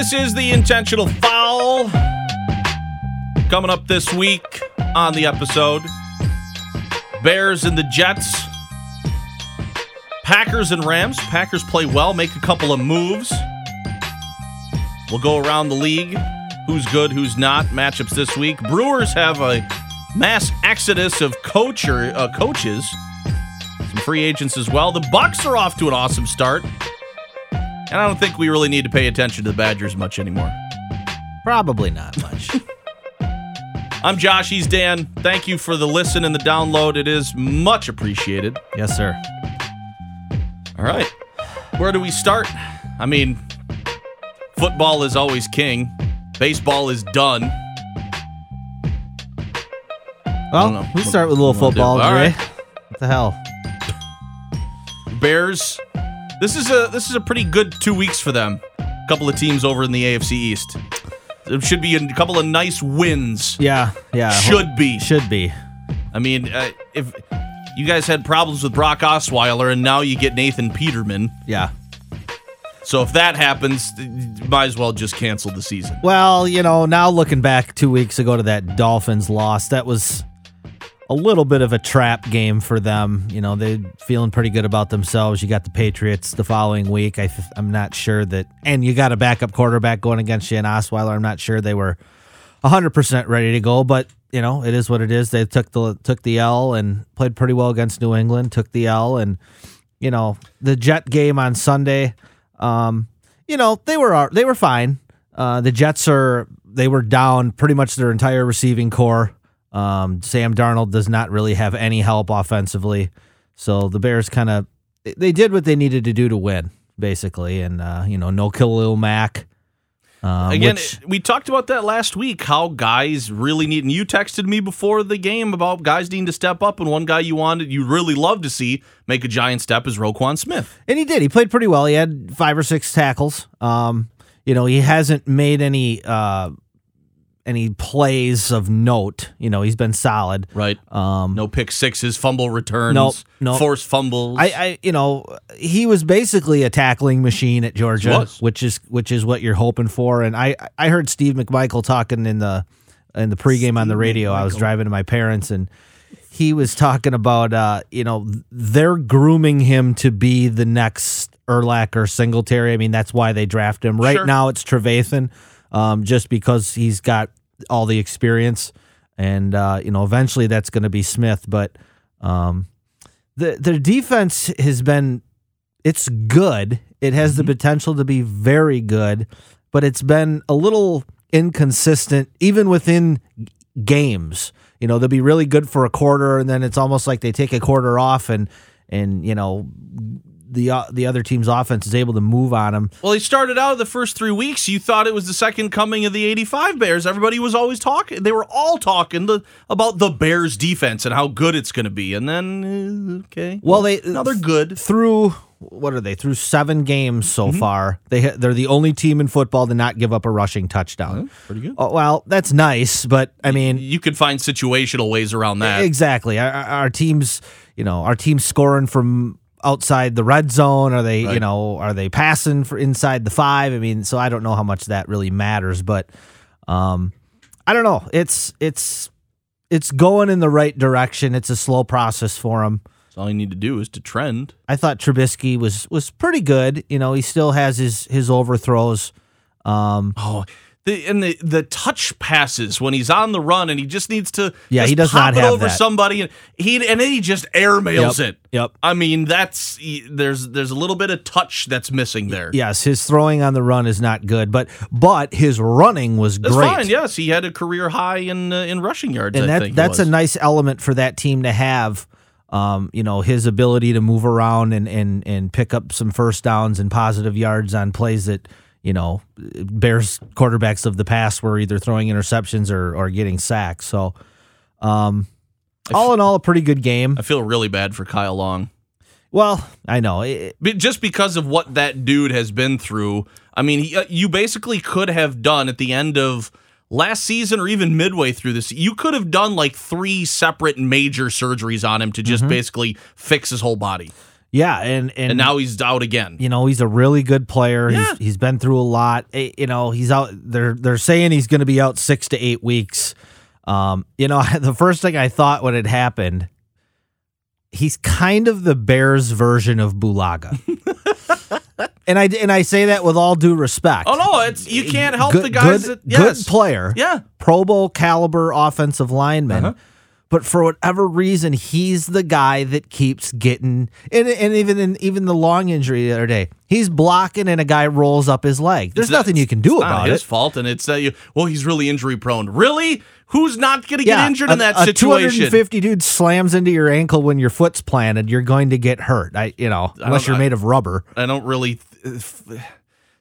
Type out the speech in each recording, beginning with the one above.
This is the intentional foul. Coming up this week on the episode Bears and the Jets. Packers and Rams. Packers play well, make a couple of moves. We'll go around the league. Who's good, who's not. Matchups this week. Brewers have a mass exodus of coach or, uh, coaches. Some free agents as well. The Bucks are off to an awesome start. And I don't think we really need to pay attention to the Badgers much anymore. Probably not much. I'm Josh. He's Dan. Thank you for the listen and the download. It is much appreciated. yes, sir. All right. Where do we start? I mean, football is always king, baseball is done. Well, we start with a little What do you wanna football? All right. What the hell? Bears. This is a this is a pretty good two weeks for them. A couple of teams over in the AFC East. It should be a couple of nice wins. Yeah, yeah. Should be. Should be. I mean, uh, if you guys had problems with Brock Osweiler and now you get Nathan Peterman, Yeah. so if that happens, might as well just cancel the season. Well, you know, now looking back two weeks ago to that Dolphins loss, that was a little bit of a trap game for them. You know, they feeling pretty good about themselves. You got the Patriots the following week. I I'm not sure that, and you got a backup quarterback going against you Osweiler. I'm not sure they were 100% ready to go, but you know, it is what it is. They took the took the L and played pretty well against New England. Took the L, and you know, the Jet game on Sunday. Um, you know, they were they were fine. Uh, the Jets are they were down pretty much their entire receiving core. Um, Sam Darnold does not really have any help offensively, so the Bears kind of they did what they needed to do to win, basically, and uh, you know, no Khalil Mack. Um, Again, which- we talked about that last week. How guys really need, and you texted me before the game about guys needing to step up. And one guy you wanted, you really love to see make a giant step is Roquan Smith. And he did. He played pretty well. He had five or six tackles. Um, you know, he hasn't made any uh, any plays of note. You know, he's been solid. Right. Um, No pick sixes, fumble returns, Nope, nope. forced fumbles. I, I, you know, he was basically a tackling machine at Georgia, which is which is what you're hoping for. And I, I heard Steve McMichael talking in the in the pregame on the radio. I was driving to my parents, and he was talking about, uh, you know, they're grooming him to be the next Urlacher or Singletary. I mean, that's why they draft him. Right Sure. now, it's Trevathan, um, just because he's got all the experience, and uh, you know, eventually that's going to be Smith, but. Um, the their defense has been it's good. It has the potential to be very good, but it's been a little inconsistent even within games. You know, they'll be really good for a quarter and then it's almost like they take a quarter off and and you know the uh, the other team's offense is able to move on them. well, he started out the first three weeks. You thought it was the second coming of the '85 Bears. Everybody was always talking. They were all talking the, about the Bears defense and how good it's going to be. And then, uh, okay, Well, they now they're good. through what are they through seven games so far. They they're the only team in football to not give up a rushing touchdown. Pretty good. Oh, well, that's nice, but I mean, You could find situational ways around that. Exactly. Our our teams, you know, our teams scoring from outside the red zone. Are they, you know, are they passing for inside the five? I mean, so I don't know how much that really matters, but um, I don't know. It's it's it's going in the right direction. It's a slow process for him. So all you need to do is to trend. I thought Trubisky was was pretty good. You know, he still has his his overthrows. Um, Oh, the and the the touch passes when he's on the run and he just needs to Yeah, he does pop not it have over that. somebody and he and then he just airmails Yep, it. yep. I mean, that's there's there's a little bit of touch that's missing there. yes, his throwing on the run is not good, but but his running was That's great. fine. Yes, he had a career high in uh, in rushing yards. and I that think that's a nice element for that team to have. Um, you know, his ability to move around and and and pick up some first downs and positive yards on plays that you know, Bears quarterbacks of the past were either throwing interceptions or or getting sacks. So, um, all in all, a pretty good game. I feel really bad for Kyle Long. Well, I know. It, just because of what that dude has been through. I mean, he, uh, you basically could have done at the end of last season or even midway through this, you could have done like three separate major surgeries on him to just basically fix his whole body. Yeah, and, and And now he's out again. you know he's a really good player. Yeah. He's he's been through a lot. Eh, You know he's out. They're they're saying he's going to be out six to eight weeks. Um, you know the first thing I thought when it happened, he's kind of the Bears version of Bulaga. and I and I say that with all due respect. Oh no, it's you can't help good, the guys good, that yes. good player. Yeah. Pro Bowl caliber offensive lineman. Uh-huh. But for whatever reason, he's the guy that keeps getting and, and even in even the long injury the other day, he's blocking and a guy rolls up his leg. There's It's not- nothing you can do about it. his fault, and it's that you. Well, he's really injury prone. Really? Who's not going to get injured a, in that a situation? 250 dude slams into your ankle when your foot's planted, you're going to get hurt. I you know, unless you're I- made of rubber. I don't really th-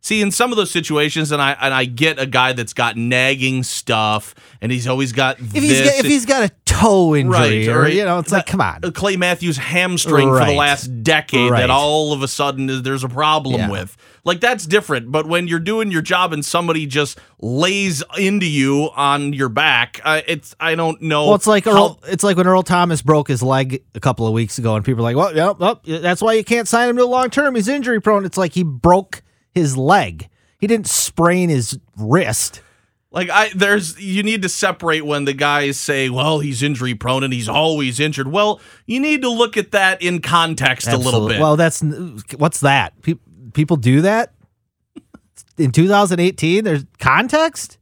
see in some of those situations, and I and I get a guy that's got nagging stuff, and he's always got If he's got, if he's got a toe injury Right, or right. you know, it's like come on. Uh, Clay Matthews hamstring for the last decade Right. that all of a sudden there's a problem Yeah. with. Like that's different, but when you're doing your job and somebody just lays into you on your back, uh, it's I don't know. Well, it's like how- Earl, it's like when Earl Thomas broke his leg a couple of weeks ago, and people are like, "Well, yeah, well, that's why you can't sign him to a long term. He's injury prone." It's like he broke his leg. He didn't sprain his wrist. Like I there's you need to separate when the guys say, "Well, he's injury prone and he's always injured." Well, you need to look at that in context a little bit. Well, that's what's that? Pe- people do that in 2018. There's context.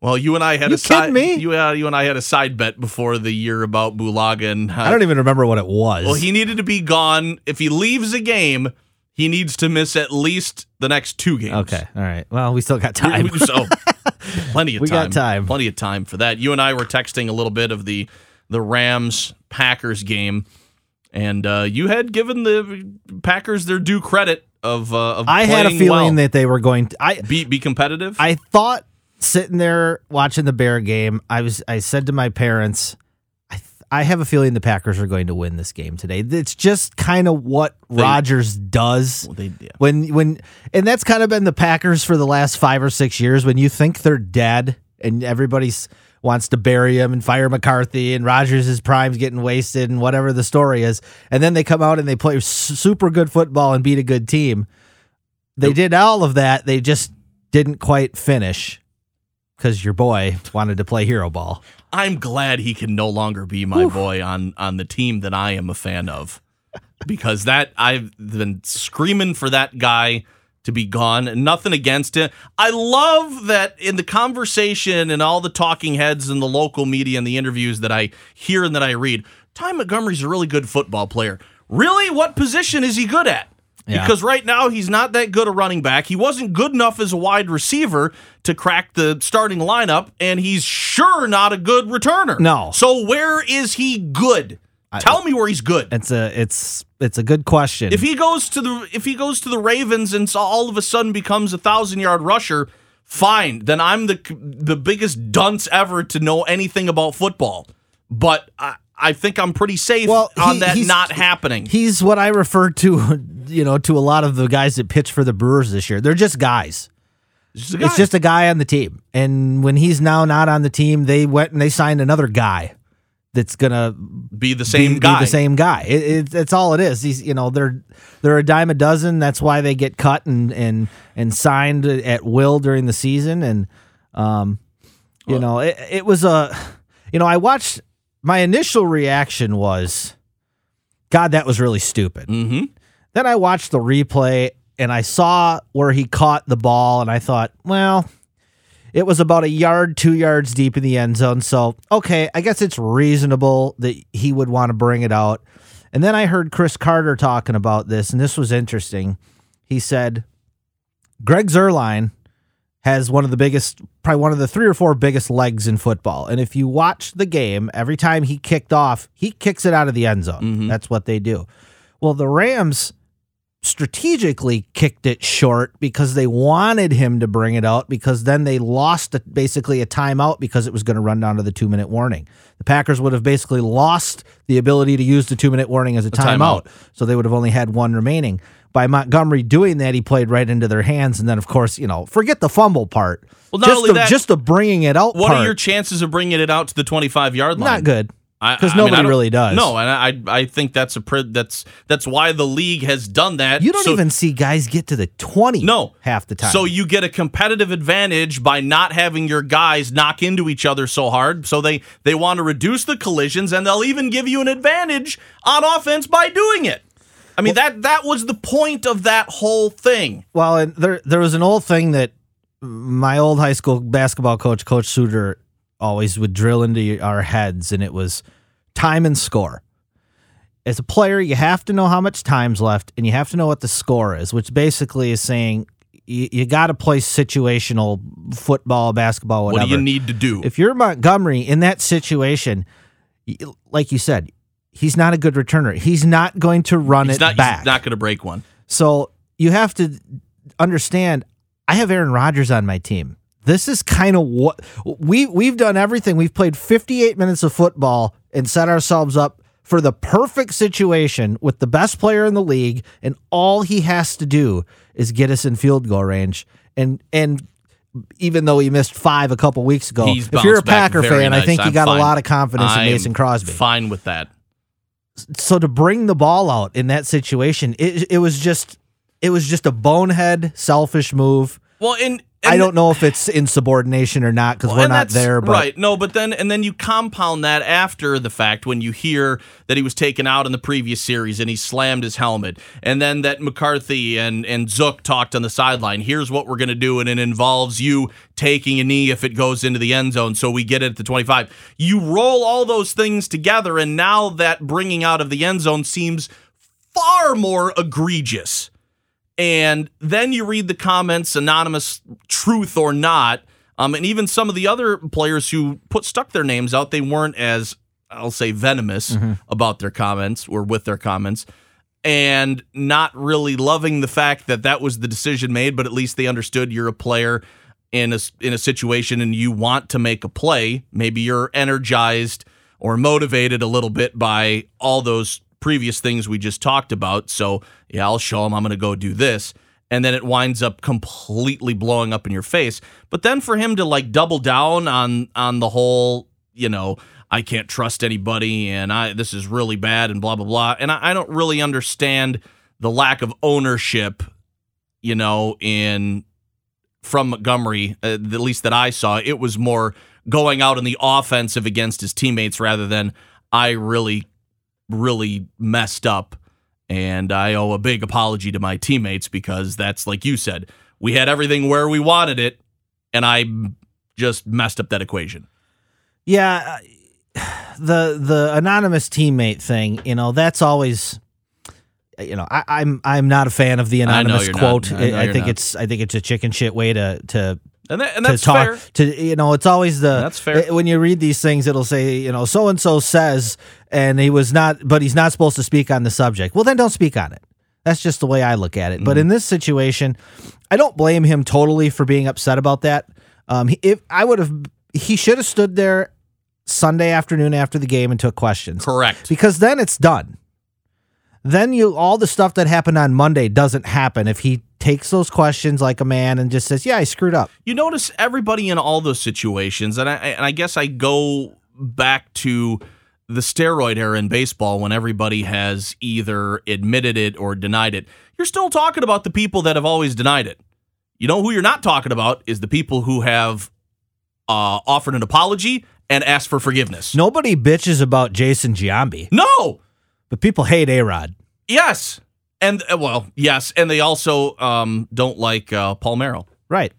Well, you and I had You a side me? you uh, you and I had a side bet before the year about Bulaga and uh, I don't even remember what it was. Well, he needed to be gone. If he leaves a game, he needs to miss at least the next two games. okay, all right. Well, we still got time. so plenty of We time. got time. Plenty of time for that. You and I were texting a little bit of the the Rams Packers game, and uh, you had given the Packers their due credit of uh, of I had a feeling well. that they were going to. I be be competitive. I thought sitting there watching the Bear game, I was I said to my parents, I have a feeling the Packers are going to win this game today. It's just kind of what Rodgers does. Well, they- yeah. When when and that's kind of been the Packers for the last 5 or 6 years when you think they're dead and everybody's wants to bury him and fire McCarthy and Rodgers' prime's getting wasted and whatever the story is. And then they come out and they play super good football and beat a good team. They did all of that. They just didn't quite finish because your boy wanted to play hero ball. I'm glad he can no longer be my boy on on the team that I am a fan of. Because that I've been screaming for that guy to be gone. Nothing against it. I love that in the conversation and all the talking heads and the local media and the interviews that I hear and that I read, Ty Montgomery's a really good football player. Really? What position is he good at? Yeah. Because right now he's not that good a running back. He wasn't good enough as a wide receiver to crack the starting lineup, and he's sure not a good returner. No. So where is he good? Tell me where he's good. It's a it's it's a good question. If he goes to the if he goes to the Ravens and all of a sudden becomes a thousand yard rusher, fine. Then I'm the the biggest dunce ever to know anything about football. But I, I think I'm pretty safe Well, on he- that not happening. He's what I refer to, you know, to a lot of the guys that pitch for the Brewers this year. They're just guys. It's just a It's guy. just a guy on the team. And when he's now not on the team, they went and they signed another guy that's gonna be the same be, guy. Be the same guy. It, it, that's all it is. He's you know they're they're a dime a dozen. That's why they get cut and and and signed at will during the season. And um, you know it, it was a you know I watched. My initial reaction was, God, that was really stupid. Mm-hmm. Then I watched the replay and I saw where he caught the ball, and I thought, well, it was about a yard, two yards deep in the end zone. So, okay, I guess it's reasonable that he would want to bring it out. And then I heard Cris Carter talking about this, and this was interesting. He said, Greg Zuerlein has one of the biggest, probably one of the three or four biggest legs in football. And if you watch the game, every time he kicked off, he kicks it out of the end zone. Mm-hmm. That's what they do. Well, the Rams strategically kicked it short because they wanted him to bring it out because then they lost a, basically a timeout because it was going to run down to the two minute warning. The Packers would have basically lost the ability to use the two minute warning as a, timeout, timeout. so they would have only had one remaining. By Montgomery doing that, he played right into their hands, and then of course, you know, forget the fumble part. Well, not just only the, that- just the bringing it out What part. are your chances of bringing it out to the 25 yard line? not good because I mean, nobody really does. No, and I I think that's a pri- that's that's why the league has done that. you don't So- even see guys get to the twenty. no half the time. So you get a competitive advantage by not having your guys knock into each other so hard. So they they want to reduce the collisions, and they'll even give you an advantage on offense by doing it. I mean that that was the point of that whole thing. Well, and there there was an old thing that my old high school basketball coach, Coach Suter, always would drill into our heads, and it was time and score. As a player, you have to know how much time's left, and you have to know what the score is, which basically is saying you, you got to play situational football, basketball, What whatever. do you need to do? If you're Montgomery in that situation, like you said, he's not a good returner. He's not going to run he's it not back. he's not going to break one. So you have to understand. I have Aaron Rodgers on my team. This is kind of what we we've done everything. We've played 58 minutes of football and set ourselves up for the perfect situation with the best player in the league, and all he has to do is get us in field goal range. And and even though he missed five a couple weeks ago, if you're a Packer fan, I think you got a lot of confidence in I'm Mason Crosby Fine with that. So to bring the ball out in that situation, it it was just it was just a bonehead, selfish move. Well, and, I don't know if it's insubordination or not because Well, we're not there. But right, no, but then and then you compound that after the fact when you hear that he was taken out in the previous series and he slammed his helmet, and then that McCarthy and and Zook talked on the sideline. Here's what we're gonna do, and it involves you taking a knee if it goes into the end zone, so we get it at the 25. You roll all those things together, and now that bringing out of the end zone seems far more egregious. And then you read the comments, anonymous truth or not. Um, and even some of the other players who put stuck their names out, they weren't as I'll say venomous about their comments or with their comments, and not really loving the fact that that was the decision made. But at least they understood you're a player in a in a situation and you want to make a play. Maybe you're energized or motivated a little bit by all those previous things we just talked about. So, yeah, I'll show them I'm going to go do this. And then it winds up completely blowing up in your face. But then for him to like double down on on the whole, you know, I can't trust anybody and I this is really bad and blah blah blah. And I, I don't really understand the lack of ownership, you know, in from Montgomery, uh, at least that I saw. It was more going out on the offensive against his teammates rather than I really really messed up and I owe a big apology to my teammates because that's like you said, we had everything where we wanted it and I just messed up that equation. yeah, the the anonymous teammate thing, you know, that's always. You know, I, I'm I'm not a fan of the anonymous quote. I I, think not. it's I think it's a chicken shit way to to And, that, and that's talk fair. to you know it's always the That's fair. eh, when you read these things it'll say you know so and so says and he was not but he's not supposed to speak on the subject well then don't speak on it that's just the way i look at it but Mm-hmm. in this situation i don't blame him totally for being upset about that um he, if i would have he should have stood there sunday afternoon after the game and took questions Correct. because then it's done then you all the stuff that happened on monday doesn't happen if he takes those questions like a man and just says yeah i screwed up you notice everybody in all those situations, and I and I guess I go back to the steroid era in baseball when everybody has either admitted it or denied it. You're still talking about the people that have always denied it. You know who you're not talking about is the people who have uh, offered an apology and asked for forgiveness. Nobody bitches about Jason Giambi, No. But people hate A Rod. Yes. And uh, well, yes, and they also um, don't like uh, Palmeiro. Right.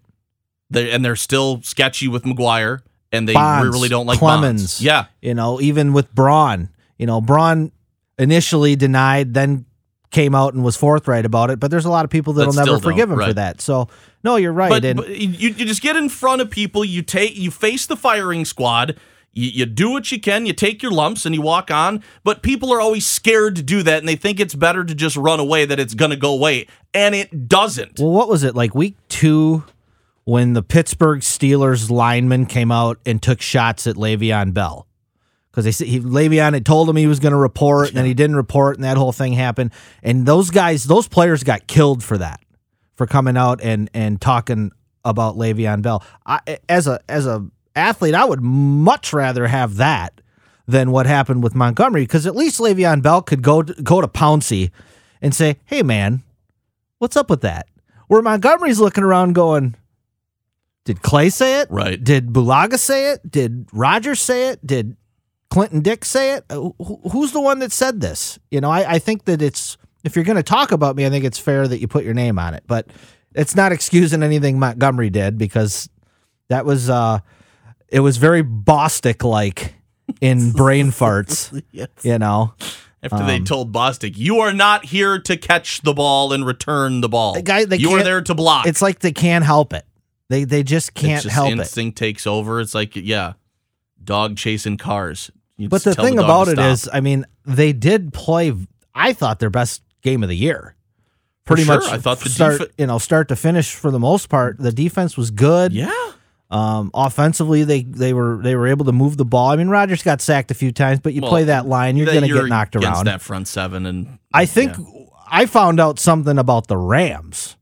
They and they're still sketchy with McGwire, and they Bonds, really don't like Clemens. Bonds. Yeah, You know, even with Braun, you know, Braun initially denied, then came out and was forthright about it. But there's a lot of people that'll That never forgive him for that. So, no, you're right. but, and but you, you just get in front of people. You take you face the firing squad. You, you do what you can, you take your lumps and you walk on, but people are always scared to do that and they think it's better to just run away that it's going to go away. And it doesn't. Well, what was it like week two when the Pittsburgh Steelers lineman came out and took shots at Le'Veon Bell? Because they said he, Le'Veon had told him he was going to report, and then he didn't report, and that whole thing happened. And those guys, those players got killed for that, for coming out and and talking about Le'Veon Bell. I, as a as a athlete, I would much rather have that than what happened with Montgomery, because at least Le'Veon Bell could go to, go to Pouncey and say, "Hey, man, what's up with that?" Where Montgomery's looking around going, did Clay say it? Right. Did Bulaga say it? Did Rodgers say it? Did Clinton Dix say it? Uh, Who's the one that said this? You know, I, I think that it's, if you're going to talk about me, I think it's fair that you put your name on it. But it's not excusing anything Montgomery did because that was, uh, it was very Bostic like in brain farts, you know. After they um, told Bostic, you are not here to catch the ball and return the ball. The guy- they you are there to block. It's like they can't help it. They they just can't just help it. instinct takes over. It's like, yeah, dog chasing cars. You But the thing dog about to it stop. is, I mean, they did play. I thought their best game of the year. Pretty sure. much, I thought the start defe- you know start to finish for the most part. The defense was good. yeah, Um, offensively, they they were they were able to move the ball. I mean, Rodgers got sacked a few times, but you Well, play that line, you're going to get knocked around. that front seven, and I think yeah. I found out something about the Rams.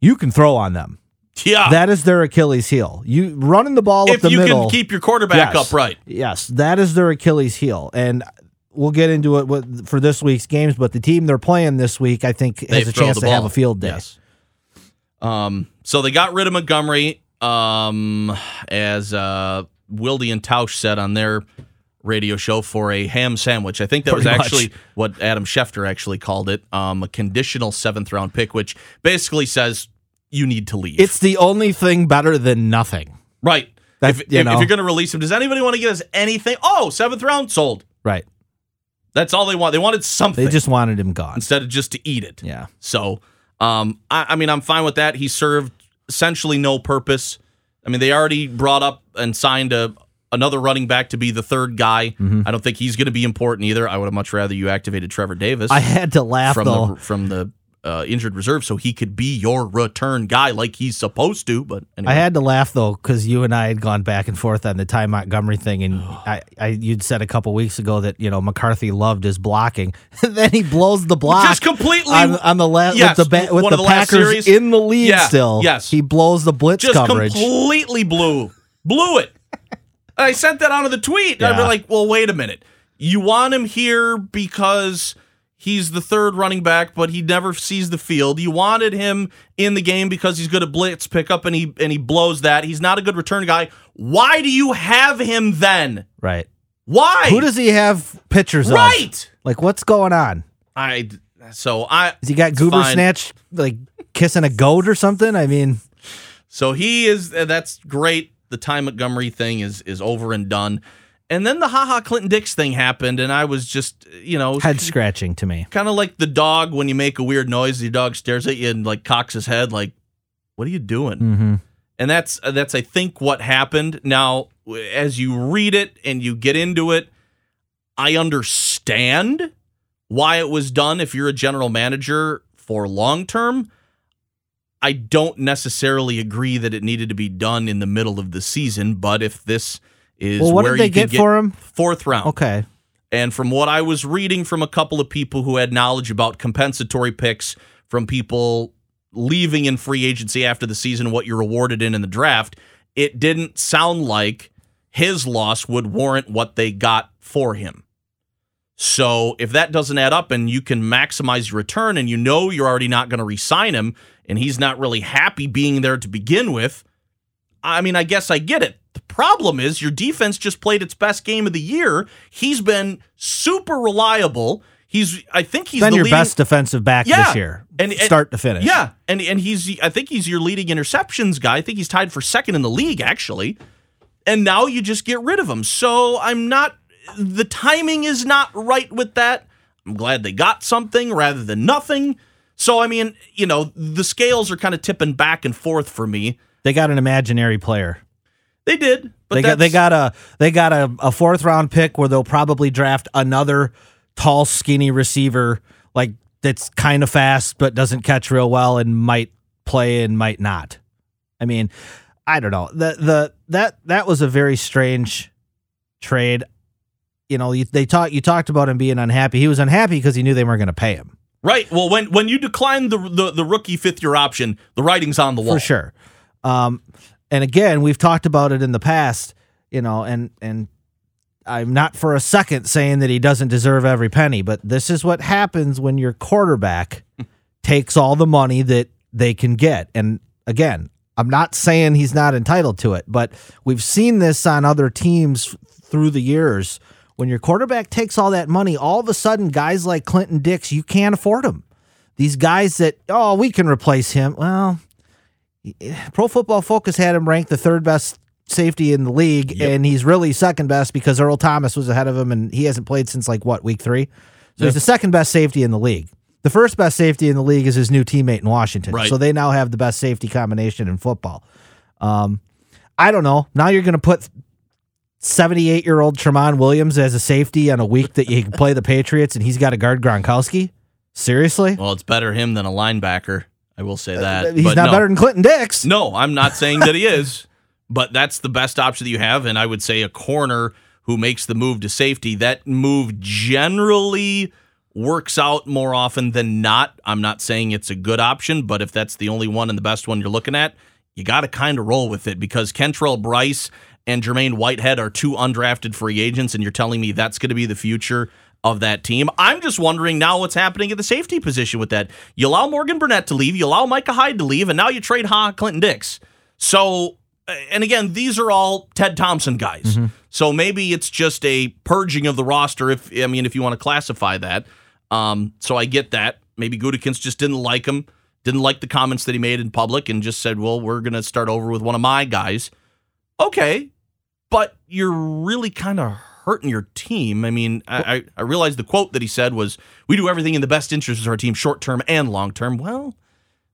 You can throw on them. yeah. That is their Achilles heel. You running the ball up if the you middle. can keep your quarterback Yes. upright, Yes, that is their Achilles heel, and we'll get into it with, for this week's games. But the team they're playing this week, I think, they has a chance to have a field day. Yes. Um. So they got rid of Montgomery. Um, as uh, Wilde and Tausch said on their radio show for a ham sandwich. I think that was Pretty much. actually what Adam Schefter actually called it. Um, a conditional seventh round pick, which basically says you need to leave. It's the only thing better than nothing. right. That- if, you if, if you're going to release him, does anybody want to give us anything? Oh, seventh round sold. Right. That's all they want. They wanted something They just wanted him gone. instead of just to eat it. Yeah. So, um, I, I mean, I'm fine with that. He served essentially no purpose. I mean, they already brought up and signed a another running back to be the third guy. Mm-hmm. I don't think he's going to be important either. I would have much rather you activated Trevor Davis I had to laugh from though. the from the uh, injured reserve, so he could be your return guy like he's supposed to. But anyway, I had to laugh though because you and I had gone back and forth on the Ty Montgomery thing, and I, I you'd said a couple weeks ago that you know McCarthy loved his blocking. then he blows the block Just completely- on, on the last Yes, with the ba- with the the last Packers series. in the lead Yeah, still. yes. he blows the blitz just coverage. completely blew blew it. I sent that onto the tweet. I'd be like, well, wait a minute. You want him here because he's the third running back, but he never sees the field. You wanted him in the game because he's good at blitz pickup and he and he blows that. He's not a good return guy. Why do you have him then? right. Why? Who does he have pictures of? right? Like what's going on? I so I Has he got it's goober fine. snatch like kissing a goat or something? I mean, So he is that's great. The Ty Montgomery thing is is over and done. And then the Ha Ha Clinton Dix thing happened, and I was just, you know, head scratching to me. kind of like the dog when you make a weird noise, your dog stares at you and like cocks his head, like, "What are you doing?" Mm-hmm. And that's uh, that's I think what happened. Now, as you read it and you get into it, I understand why it was done. If you're a general manager for long term, I don't necessarily agree that it needed to be done in the middle of the season. But if this is Well, what where did they could get for him? fourth round, Okay. and from what I was reading from a couple of people who had knowledge about compensatory picks from people leaving in free agency after the season, what you're awarded in in the draft, it didn't sound like his loss would warrant what they got for him. So if that doesn't add up and you can maximize your return and you know you're already not going to re-sign him and he's not really happy being there to begin with, I mean, I guess I get it. Problem is your defense just played its best game of the year. He's been super reliable. He's I think he's Been the your leading, best defensive back Yeah. this year, And- and- start to finish. Yeah, and and he's I think he's your leading interceptions guy. I think he's tied for second in the league actually. And now you just get rid of him. So I'm not the timing is not right with that. I'm glad they got something rather than nothing. So I mean, you know, the scales are kind of tipping back and forth for me. They got an imaginary player. They did, But they got they got a they got a, a fourth round pick where they'll probably draft another tall, skinny receiver like that's kind of fast but doesn't catch real well and might play and might not. I mean, I don't know. The the that that was a very strange trade. You know, you, they talked you talked about him being unhappy. He was unhappy because he knew they weren't going to pay him. Right. Well, when when you decline the, the the rookie fifth year option, the writing's on the wall. for sure. Um, and again, we've talked about it in the past, you know, and and I'm not for a second saying that he doesn't deserve every penny, but this is what happens when your quarterback takes all the money that they can get. And again, I'm not saying he's not entitled to it, but we've seen this on other teams through the years. When your quarterback takes all that money, all of a sudden, guys like Clinton Dix, you can't afford them. These guys that, oh, we can replace him. Well, Pro Football Focus had him ranked the third best safety in the league, and he's really second best because Earl Thomas was ahead of him, and he hasn't played since like what week three. So he's the second best safety in the league. The first best safety in the league is his new teammate in Washington. Right. So they now have the best safety combination in football. Um, I don't know. Now you're going to put 78 year old Tramon Williams as a safety on a week that you can play the Patriots, and he's got to guard Gronkowski. Seriously, Well, it's better him than a linebacker. I will say that. Uh, he's not no. better than Clinton Dix. No, I'm not saying that he is, but that's the best option that you have. And I would say a corner who makes the move to safety, that move generally works out more often than not. I'm not saying it's a good option, but if that's the only one and the best one you're looking at, you got to kind of roll with it because Kentrell Brice and Jermaine Whitehead are two undrafted free agents, and you're telling me that's going to be the future of that team. I'm just wondering now what's happening at the safety position with that. You allow Morgan Burnett to leave, you allow Micah Hyde to leave, and now you trade Ha Clinton Dix. So, and again, these are all Ted Thompson guys. So maybe it's just a purging of the roster. If I mean, if you want to classify that. Um, so I get that. Maybe Gutekunst just didn't like him, didn't like the comments that he made in public, and just said, "Well, we're gonna start over with one of my guys." Okay, but you're really kind of hurting your team. I mean, I, I, I realize the quote that he said was, "We do everything in the best interest of our team, short term and long term." Well,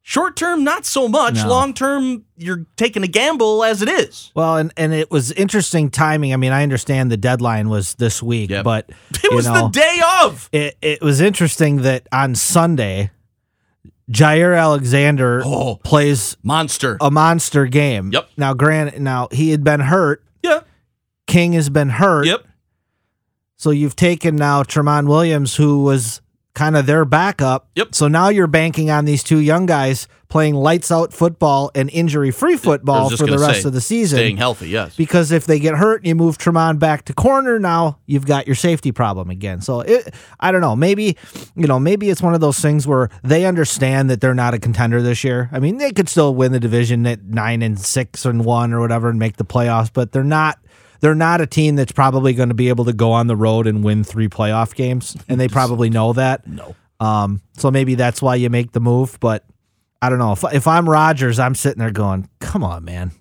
short term, not so much. No. Long term, you're taking a gamble as it is. Well, and, and it was interesting timing. I mean, I understand the deadline was this week, Yep. but It was know, the day of. it, it was interesting that on Sunday, Jaire Alexander Oh. plays Monster. a monster game. Yep. Now, granted, now he had been hurt. yeah. King has been hurt. Yep. So you've taken now Tramon Williams, who was kind of their backup. Yep. So now you're banking on these two young guys playing lights out football and injury free football for the rest say, of the season. Staying healthy, yes. because if they get hurt and you move Tramon back to corner, now you've got your safety problem again. So it, I don't know. Maybe you know, maybe it's one of those things where they understand that they're not a contender this year. I mean, they could still win the division at nine and six and one or whatever and make the playoffs, but they're not. They're not a team that's probably going to be able to go on the road and win three playoff games, and they probably know that. No. Um, so maybe that's why you make the move. But I don't know. If if I'm Rodgers, I'm sitting there going, "Come on, man."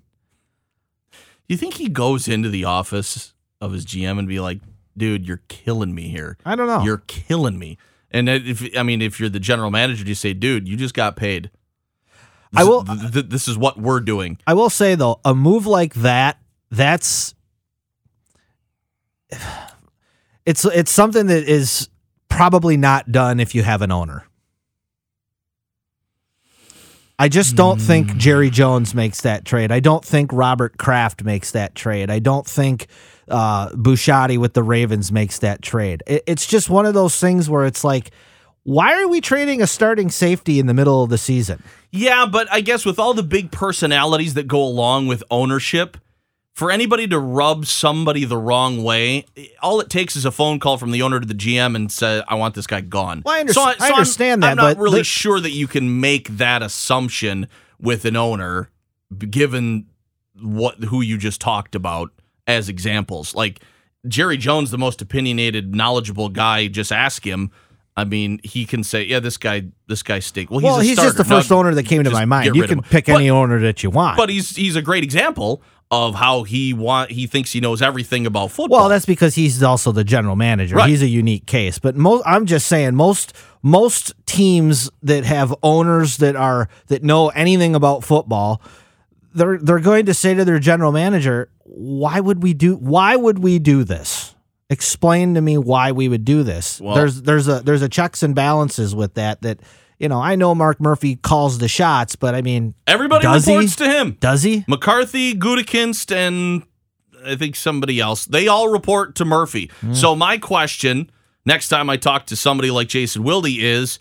You think he goes into the office of his GM and be like, "Dude, you're killing me here. I don't know. You're killing me." And if I mean, if you're the general manager, do you say, "Dude, you just got paid"? I will- This, th- th- this is what we're doing. I will say though, a move like that, that's it's it's something that is probably not done if you have an owner. I just don't think Jerry Jones makes that trade. I don't think Robert Kraft makes that trade. I don't think uh, Bisciotti with the Ravens makes that trade. It, it's just one of those things where it's like, why are we trading a starting safety in the middle of the season? Yeah, but I guess with all the big personalities that go along with ownership, for anybody to rub somebody the wrong way, all it takes is a phone call from the owner to the GM and say, "I want this guy gone." Well, I under- So I I'm- understand that, I'm not really the- sure that you can make that assumption with an owner, given what who you just talked about as examples. Like Jerry Jones, the most opinionated, knowledgeable guy. Just ask him. I mean, he can say, "Yeah, this guy, this guy stink." Well, he's, well, he's just the first No, owner that came to my mind. You can pick But- any owner that you want. but he's he's a great example of how he want he thinks he knows everything about football. well, that's because he's also the general manager. Right. He's a unique case. But most, I'm just saying, most most teams that have owners that are that know anything about football, they're they're going to say to their general manager, "Why would we do? Why would we do this? Explain to me why we would do this." Well- there's there's a there's a checks and balances with that. That you know, I know Mark Murphy calls the shots, but I mean, Everybody Does he? reports to him. does he? McCarthy, Gutekunst, and I think somebody else. They all report to Murphy. Hmm. So my question next time I talk to somebody like Jason Wilde is,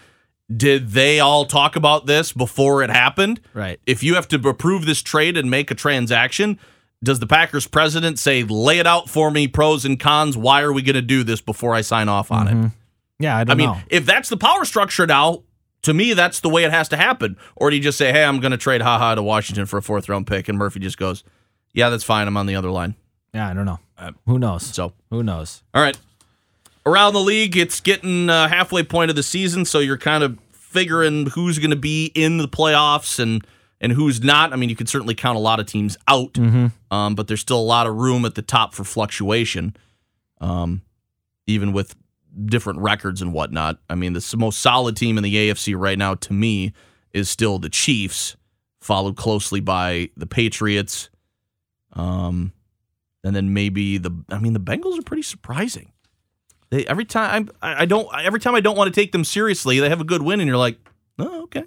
did they all talk about this before it happened? Right. If you have to approve this trade and make a transaction, does the Packers president say, lay it out for me, pros and cons? Why are we going to do this before I sign off on it? Yeah, I I don't know. I mean, know. if that's the power structure now, to me, that's the way it has to happen. Or do you just say, hey, I'm going to trade Ha Ha to Washington for a fourth round pick? And Murphy just goes, yeah, that's fine. I'm on the other line. Yeah, I don't know. Who knows? So, Who knows? all right. Around the league, it's getting uh, halfway point of the season, so you're kind of figuring who's going to be in the playoffs and and who's not. I mean, you could certainly count a lot of teams out, um, but there's still a lot of room at the top for fluctuation, um, even with different records and whatnot. I mean, the most solid team in the AFC right now, to me, is still the Chiefs, followed closely by the Patriots, um, and then maybe the. I mean, the Bengals are pretty surprising. They every time I, I don't every time I don't want to take them seriously, they have a good win, and you're like, oh, okay.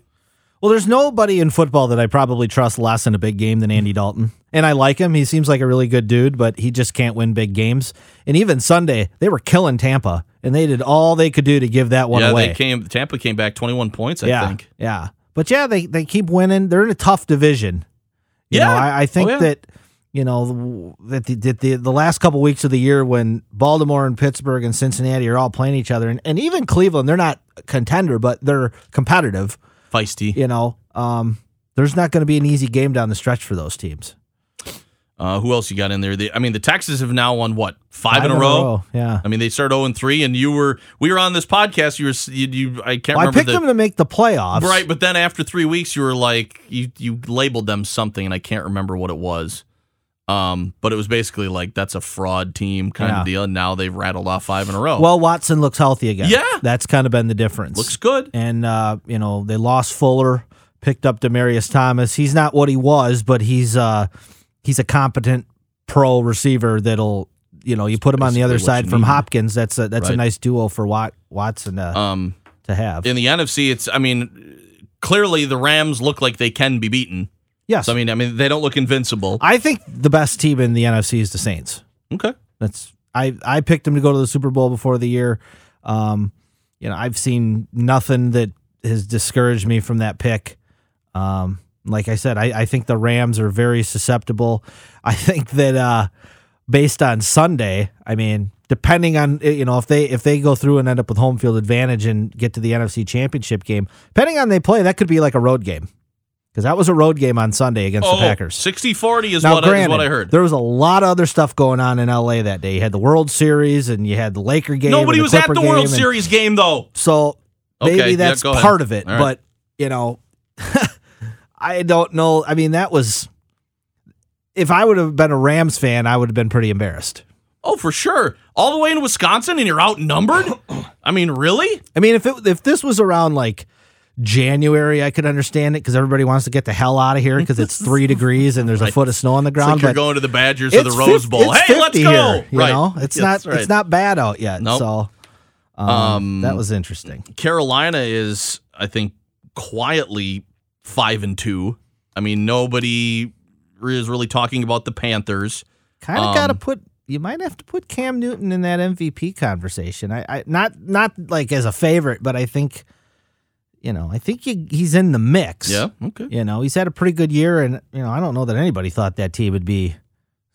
Well, there's nobody in football that I probably trust less in a big game than Andy Dalton. And I like him. He seems like a really good dude, but he just can't win big games. And even Sunday, they were killing Tampa, and they did all they could do to give that one yeah, away. they came. Tampa came back 21 points, I yeah, think. yeah. But yeah, they they keep winning. They're in a tough division. You Yeah. know, I, I think Oh, yeah. that you know that the, the the last couple weeks of the year when Baltimore and Pittsburgh and Cincinnati are all playing each other, and, and even Cleveland, they're not a contender, but they're competitive. Feisty. You know, um, there's not going to be an easy game down the stretch for those teams. Uh, who else you got in there? The, I mean, the Texans have now won what five, in, a row? Yeah. I mean, they started 0 and 3, and you were we were on this podcast. You were you, you I can't Well, I picked the them to make the playoffs. right, but then after three weeks, you were like you you labeled them something, and I can't remember what it was. Um, but it was basically like that's a fraud team kind Yeah. of deal. And now they've rattled off five in a row. Well, Watson looks healthy again. Yeah. That's kind of been the difference. looks good. and uh, you know they lost Fuller, picked up Demaryius Thomas. He's not what he was, but he's uh, he's a competent pro receiver that'll you know you put him on the other side from need. Hopkins. That's a that's a nice duo for Wat, Watson to, Um, to have. in the NFC, it's I mean, clearly the Rams look like they can be beaten. Yes, So I mean, I mean they don't look invincible. I think the best team in the NFC is the Saints. Okay. That's I I picked them to go to the Super Bowl before the year. Um, you know, I've seen nothing that has discouraged me from that pick. Um, like I said, I, I think the Rams are very susceptible. I think that uh, based on Sunday, I mean, depending on eh, you know if they if they go through and end up with home field advantage and get to the NFC Championship game, depending on they play, that could be like a road game because that was a road game on Sunday against the oh, Packers. 60-40 is Now, what, I, is what I heard. there was a lot of other stuff going on in LA that day. You had the World Series and you had the Laker game. Nobody was at the World Series game though. So Okay, maybe yeah, that's ahead. part of it. Right. But, you know, I don't know. I mean, that was. If I would have been a Rams fan, I would have been pretty embarrassed. Oh, for sure. All the way in Wisconsin and you're outnumbered? I mean, really? I mean, if it, if this was around like January, I could understand it because everybody wants to get the hell out of here because it's three degrees and there's a foot of snow on the It's ground. like you're but going to the Badgers or the Rose Bowl. it's Hey, let's go. Here, you right. know, it's Yes, not right. it's not bad out yet. Nope. So um, Um, that was interesting. Carolina is, I think, quietly five and two. I mean, nobody is really talking about the Panthers. Kind of um, got to put. You might have to put Cam Newton in that MVP conversation. I, I not not like as a favorite, but I think, you know, I think he, he's in the mix. Yeah. Okay. You know, he's had a pretty good year, and you know, I don't know that anybody thought that team would be.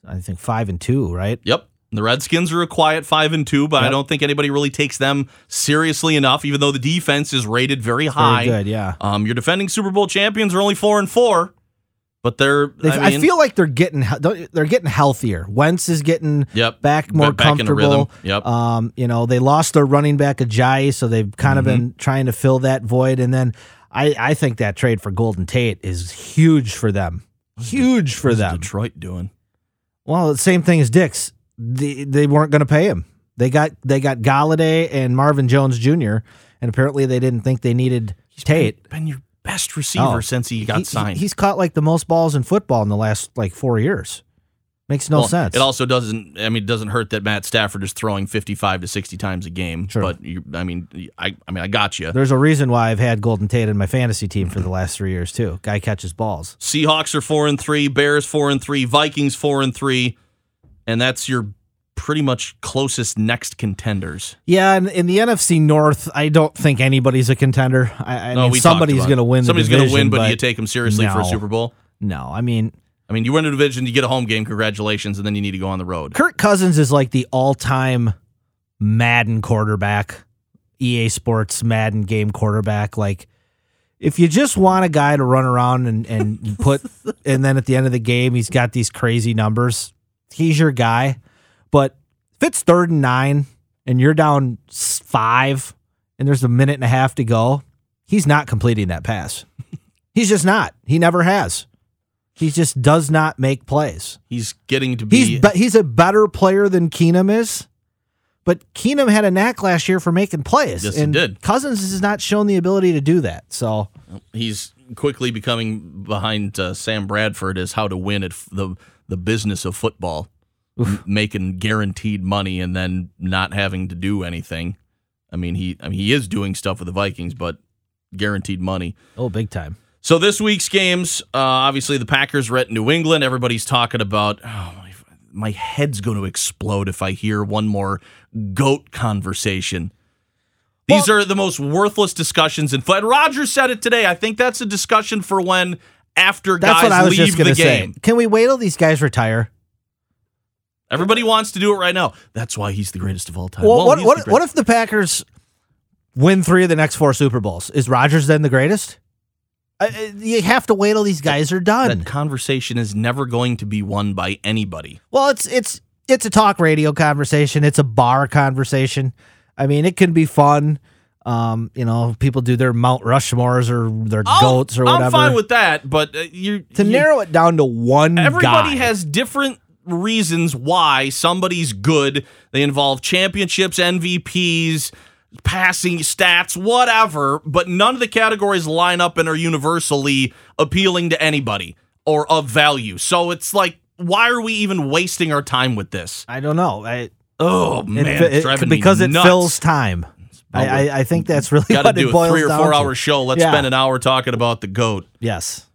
I think five and two, right? Yep. The Redskins are a quiet five and two, but I don't think anybody really takes them seriously enough, even though the defense is rated very high. Very good, yeah. Um, your defending Super Bowl champions are only four and four, but they're. They, I, I, feel like they're getting they're getting healthier. Wentz is getting Yep. back more Back comfortable. Yep. Um, you know, they lost their running back Ajayi, so they've kind of Mm-hmm. been trying to fill that void. And then I, I think that trade for Golden Tate is huge for them. Huge for What's them. Detroit doing? Well, the same thing as Dix. They, they weren't going to pay him. They got they got Golladay and Marvin Jones Jr. And apparently they didn't think they needed Tate. Been your best receiver Oh, since he got He- signed. He's caught like the most balls in football in the last like four years. Makes no Well, sense. It also doesn't. I mean, it doesn't hurt that Matt Stafford is throwing fifty-five to sixty times a game. Sure. But you, I mean, I, I mean, I got you. There's a reason why I've had Golden Tate in my fantasy team for the last three years too. Guy catches balls. Seahawks are four and three, Bears four and three, Vikings four and three, and that's your pretty much closest next contenders. Yeah, and in the NFC North, I don't think anybody's a contender. I, I No, mean, somebody's going to win. Somebody's gonna win, but, do you take them seriously for a. Super Bowl? No, I mean, I mean, you win a division, you get a home game. Congratulations, and then you need to go on the road. Kirk Cousins is like the all-time Madden quarterback, EA Sports Madden game quarterback. Like, if you just want a guy to run around and and put, and then at the end of the game he's got these crazy numbers, he's your guy. But if it's third and nine and you're down five, and there's a minute and a half to go, he's not completing that pass. He's just not. He never has. He just does not make plays. He's getting to be. He's be- he's a better player than Keenum is, but Keenum had a knack last year for making plays. Yes, he and did. Cousins has not shown the ability to do that. So he's quickly becoming behind uh, Sam Bradford as how to win at f- the the business of football, Making guaranteed money and then not having to do anything. I mean, he I mean he is doing stuff with the Vikings, but guaranteed money. oh, big time. So this week's games, uh, obviously the Packers are at New England. Everybody's talking about. Oh, my, my head's going to explode if I hear one more goat conversation. These are the most worthless discussions in foot. Rodgers said it today. I think that's a discussion for when after That's guys what I was leave the to say. game. Can we wait till these guys retire? Everybody wants to do it right now. That's why he's the greatest of all time. Well, Well, what what, what if the Packers win three of the next four Super Bowls? Is Rodgers then the greatest? Uh, you have to wait till these guys are done. that conversation is never going to be won by anybody. Well, it's it's it's a talk radio conversation. It's a bar conversation. I mean, it can be fun. Um, you know, people do their Mount Rushmores or their goats or whatever. I'm fine with that, but uh, you to you- narrow it down to one Everybody guy. has different reasons why somebody's good. They involve championships, MVPs, passing stats, whatever, but none of the categories line up and are universally appealing to anybody or of value. So it's like, why are we even wasting our time with this? I don't know. I, Oh man, it- it's driving me because it nuts. fills time. I, I, I think that's really Got to do it a three or four to. hour show. Let's Yeah. spend an hour talking about the goat. Yes.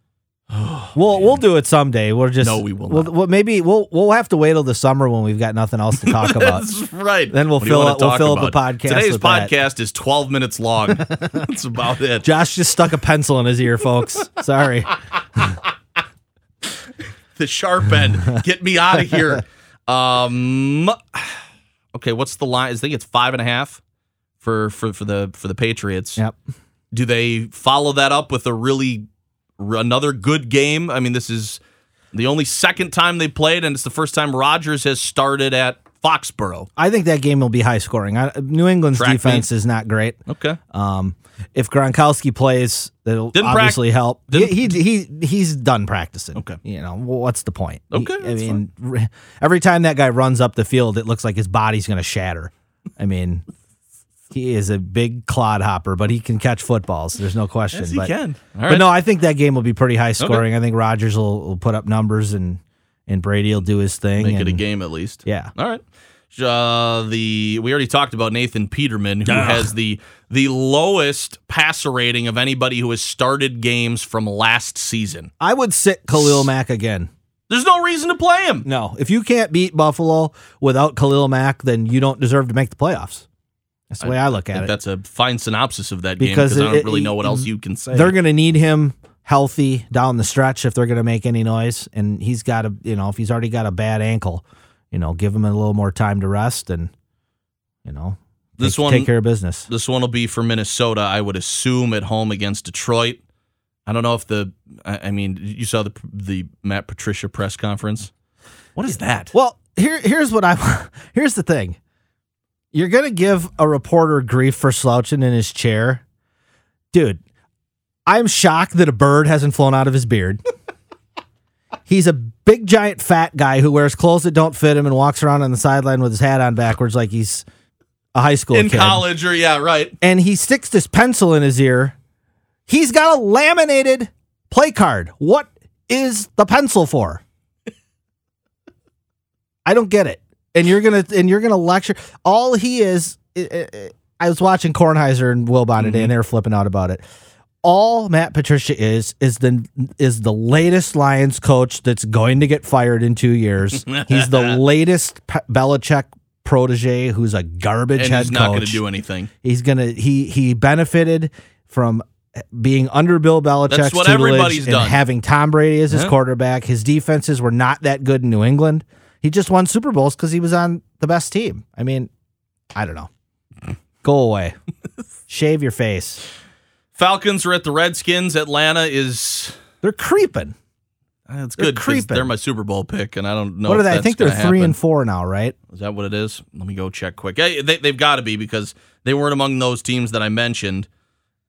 we'll we'll do it someday. We're just No, we will We'll, maybe we'll we'll have to wait till the summer when we've got nothing else to talk about. That's right. Then we'll What fill up- we'll fill up a podcast Today's podcast is 12 minutes long. That's about it. Josh just stuck a pencil in his ear, folks. Sorry. the sharp end. Get me out of here. Um, okay, what's the line? I think it's five and a half for for for the for the Patriots. Yep. Do they follow that up with a really another good game? I mean, this is the only second time they played, and it's the first time Rodgers has started at Foxborough. I think that game will be high scoring. I, New England's Track defense is not great. Okay. Um, if Gronkowski plays, that'll Didn't obviously help. he, he he he's done practicing. Okay. you know what's the point? He- Okay, I mean, every time that guy runs up the field, it looks like his body's going to shatter. I mean, he is a big clod hopper, but he can catch footballs. There's no question. Yes, he but, can. All but right. no, I think that game will be pretty high scoring. I think Rodgers will, will put up numbers and and Brady will do his thing. Make it a game at least. Yeah. All right. Uh, the we already talked about Nathan Peterman, who has the the lowest passer rating of anybody who has started games from last season. I would sit Khalil Mack again. There's no reason to play him. No, if you can't beat Buffalo without Khalil Mack, then you don't deserve to make the playoffs. That's the way I, look I at think it. that's a fine synopsis of that game Because because I don't really know what else you can say. They're going to need him healthy down the stretch if they're going to make any noise. And he's got a, you know, if he's already got a bad ankle, you know, give him a little more time to rest and, you know, This take, one- take care of business. This one will be for Minnesota, I would assume, at home against Detroit. I don't know if the. I I mean, you saw the the Matt Patricia press conference. What is that? Well, here here's what I here's the thing. You're gonna give a reporter grief for slouching in his chair, dude. I'm shocked that a bird hasn't flown out of his beard. He's a big giant fat guy who wears clothes that don't fit him and walks around on the sideline with his hat on backwards like he's a high school In kid. college, or yeah, right. And he sticks this pencil in his ear He's got a laminated play card. What is the pencil for? I don't get it. And you're gonna and you're gonna lecture. All he is. I- I I was watching Kornheiser and Wilbon today, mm-hmm. and they were flipping out about it. All Matt Patricia is is the is the latest Lions coach that's going to get fired in two years. He's the latest Pe- Belichick protege who's a garbage and head he's not going to do anything. He's gonna he he benefited from being under Bill Belichick's tutelage and done. having Tom Brady as his Yeah. quarterback. His defenses were not that good in New England. He just won Super Bowls because he was on the best team. I mean, I don't know. Go away. Shave your face. Falcons are at the Redskins. Atlanta is. They're creeping. That's They're good creeping. they're my Super Bowl pick, and I don't know. what are they? I think they're three happen. and four now, right? Is that what it is? Let me go check quick. Hey, they, they've got to be because they weren't among those teams that I mentioned.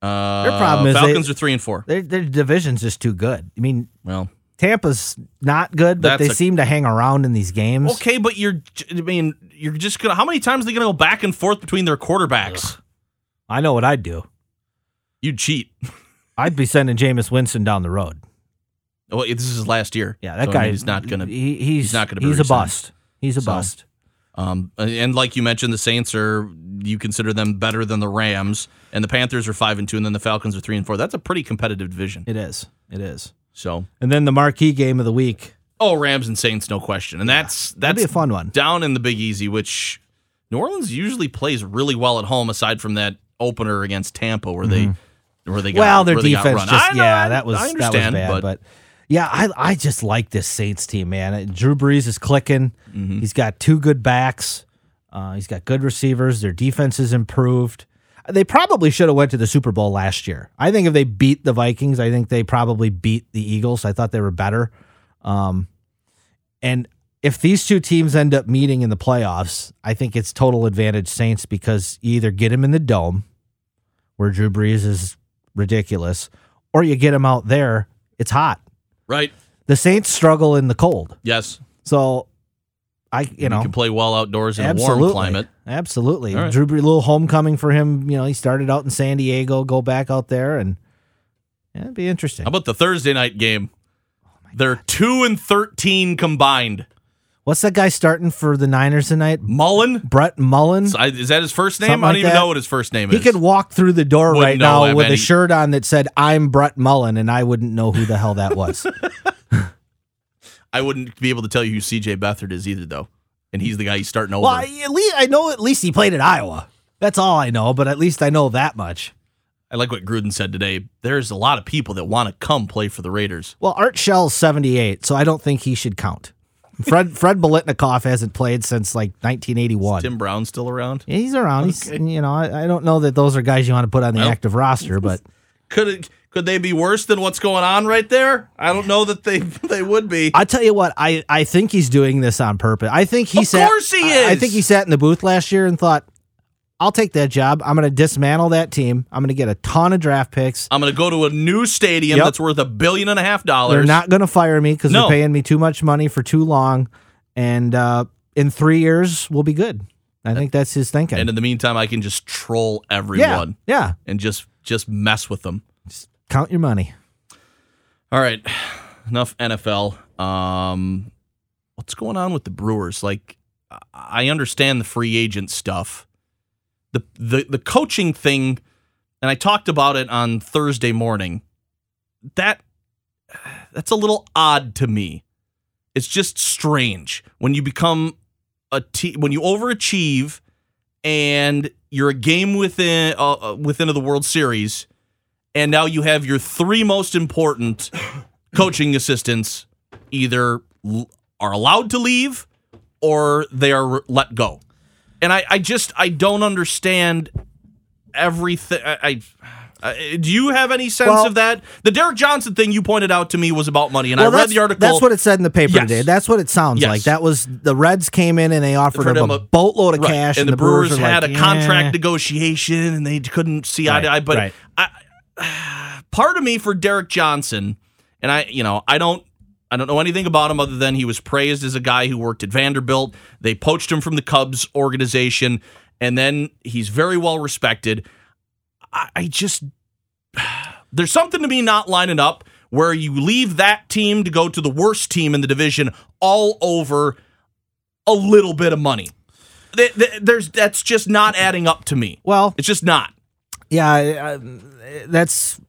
Uh, Their problem is they- Falcons are three and four. Their, their division's just too good. I mean, Well, Tampa's not good, but That's they a- seem to hang around in these games. okay, but you're. I mean, you're just gonna. How many times are they gonna go back and forth between their quarterbacks? I know what I'd do. You'd cheat. I'd be sending Jameis Winston down the road. Well, this is his last year. Yeah, that So, I guy mean, he's not gonna. He, he's, he's not gonna be He's a re-signed. bust. He's a So- bust. Um, and like you mentioned, the Saints are you consider them better than the Rams, and the Panthers are five and two, and then the Falcons are three and four. That's a pretty competitive division. It is. It is. So, And then the marquee game of the week. oh, Rams and Saints, no question, and that's That'd that's be a fun one. down in the Big Easy, which New Orleans usually plays really well at home, aside from that opener against Tampa where they where they got Mm-hmm. well, their where they got defense just I know, yeah, that was I that was understand, bad. But, yeah, I I just like this Saints team, man. Drew Brees is clicking. Mm-hmm. He's got two good backs. Uh, he's got good receivers. Their defense is improved. They probably should have went to the Super Bowl last year. I think if they beat the Vikings, I think they probably beat the Eagles. I thought they were better. Um, and if these two teams end up meeting in the playoffs, I think it's total advantage Saints because you either get him in the dome, where Drew Brees is ridiculous, or you get him out there. It's hot. right? The Saints struggle in the cold, Yes, so I you know can play well outdoors in a warm climate. Absolutely, right. Drew Brees, little homecoming for him. You know, he started out in San Diego, go back out there, and yeah, it'd be interesting. How about the Thursday night game? Oh They're two and thirteen combined. What's that guy starting for the Niners tonight? Mullen, Brett Mullins. I- is that his first name? Something I don't like even that. know what his first name is. He could walk through the door Wouldn't right now with any- a shirt on that said "I'm Brett Mullen," and I wouldn't know who the hell that was. I wouldn't be able to tell you who C.J. Beathard is either, though, and he's the guy he's starting over. well, I, at least I know at least he played at Iowa. That's all I know, but at least I know that much. I like what Gruden said today. There's a lot of people that want to come play for the Raiders. Well, Art Shell's 78, so I don't think he should count. Fred Fred Biletnikoff hasn't played since like 1981. Tim Brown still around? Yeah, he's around. He's you know I, I don't know that those are guys you want to put on the Well. active roster, but Could it, could they be worse than what's going on right there? I don't know that they they would be. I tell you what, I, I think he's doing this on purpose. I think he said Of sat. course he I, I think he sat in the booth last year and thought, "I'll take that job. I'm going to dismantle that team. I'm going to get a ton of draft picks. I'm going to go to a new stadium Yep. that's worth a billion and a half dollars. They're not going to fire me because No. they're paying me too much money for too long, and uh, in three years we'll be good." I think that's his thinking. And in the meantime, I can just troll everyone yeah. and just just mess with them. Count your money. All right, enough NFL. Um, what's going on with the Brewers? Like, I- understand the free agent stuff, the the the coaching thing, and I talked about it on Thursday morning. That that's a little odd to me. It's just strange when you become a te- when you overachieve and you're a game within uh, uh, within of the World Series, and now you have your three most important coaching assistants either are allowed to leave or they are let go. And I, I just I don't understand everything. I, I uh, do you have any sense Well- of that? The Derek Johnson thing you pointed out to me was about money, and I read the article. That's what it said in the paper Yes. today. That's what it sounds Yes. like. That was the Reds came in and they offered him him a, a- boatload of Right. cash, and, the Brewers, were had like, a contract negotiation, and they couldn't see eye to eye. But right. I, part of me for Derek Johnson, and I, you know, I don't. I don't know anything about him other than he was praised as a guy who worked at Vanderbilt. They poached him from the Cubs organization, and then he's very well respected. I, I just There's something to me not lining up where you leave that team to go to the worst team in the division all over a little bit of money. Th- th- There's that's just not adding up to me. Well, It's just not. Yeah, I- I- that's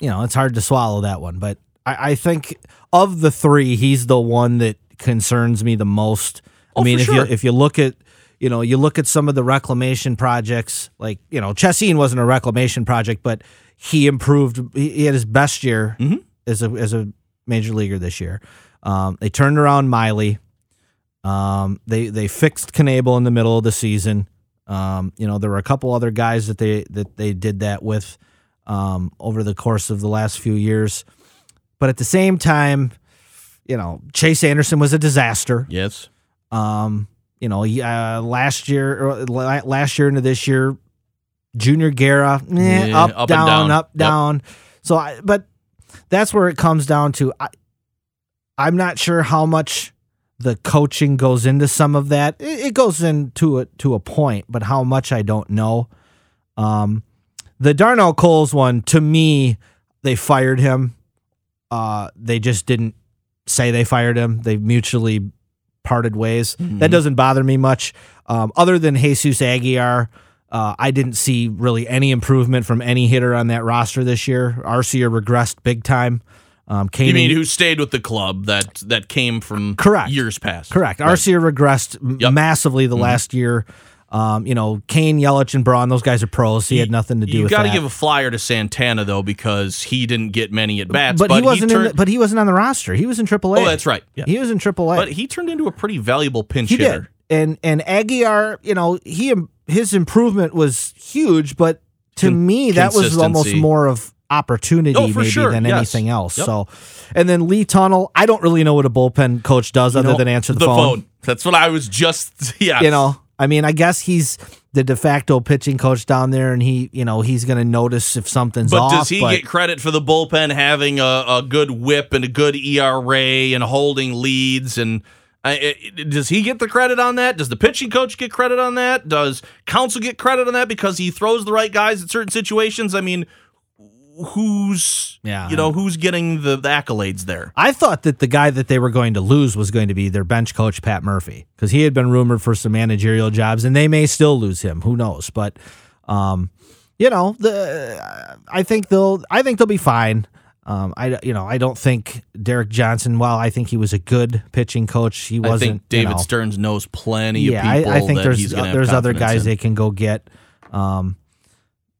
you know, it's hard to swallow that one, but I, I think of the three, he's the one that concerns me the most. I Oh, mean, if sure. you if you look at you know you look at some of the reclamation projects, like you know, Chacin wasn't a reclamation project, but he improved. He, he had his best year Mm-hmm. as a as a major leaguer this year. Um, they turned around Miley. Um, they they fixed Knebel in the middle of the season. Um, you know, there were a couple other guys that they that they did that with um, over the course of the last few years. But at the same time, you know, Chase Anderson was a disaster. Yes. Um, you know, uh, last year or last year into this year, Junior Guerra, eh, Yeah, up, up down, down. up, Yep. down. So, I, but that's where it comes down to. I, I'm not sure how much the coaching goes into some of that. It, it goes into it to a point, but how much I don't know. Um, the Darnell Coles one, to me, they fired him. Uh, they just didn't say they fired him. They mutually parted ways. That doesn't bother me much. Um, other than Jesus Aguilar, uh, I didn't see really any improvement from any hitter on that roster this year. Arcia regressed big time. Um, You mean who stayed with the club that that came from Correct. years past? Correct. Right. Arcia regressed Yep. massively the last year. Um, you know, Cain, Yelich, and Braun, those guys are pros. He had nothing to do with got that. You got to give a flyer to Santana though because he didn't get many at bats. but, he wasn't. turned, in the, but he wasn't on the roster. He was in AAA. oh, that's right. Yeah. He was in AAA. But he turned into a pretty valuable pinch He hitter. did. And and Aguilar, you know, he his improvement was huge, but to Con- me that was almost more of opportunity Oh, maybe sure. than Yes. anything else. Yep. So, and then Lee Tunnell, I don't really know what a bullpen coach does other know, than answer the, phone. That's what I was just. Yeah. You know, I mean, I guess he's the de facto pitching coach down there, and he, you know, he's going to notice if something's But off. does he but get credit for the bullpen having a, a good whip and a good ERA and holding leads? And uh, I, I- does he get the credit on that? Does the pitching coach get credit on that? Does Counsell get credit on that because he throws the right guys in certain situations? I mean, who's Yeah. you know who's getting the, the accolades there? I thought that the guy that they were going to lose was going to be their bench coach Pat Murphy because he had been rumored for some managerial jobs, and they may still lose him. Who knows? But, um, you know, the I think they'll I think they'll be fine. Um, I you know I don't think Derek Johnson. While I think he was a good pitching coach, he wasn't. I think David you know, Stearns knows plenty yeah, of people I, I think that there's he's there's other guys in. they can go get. Um,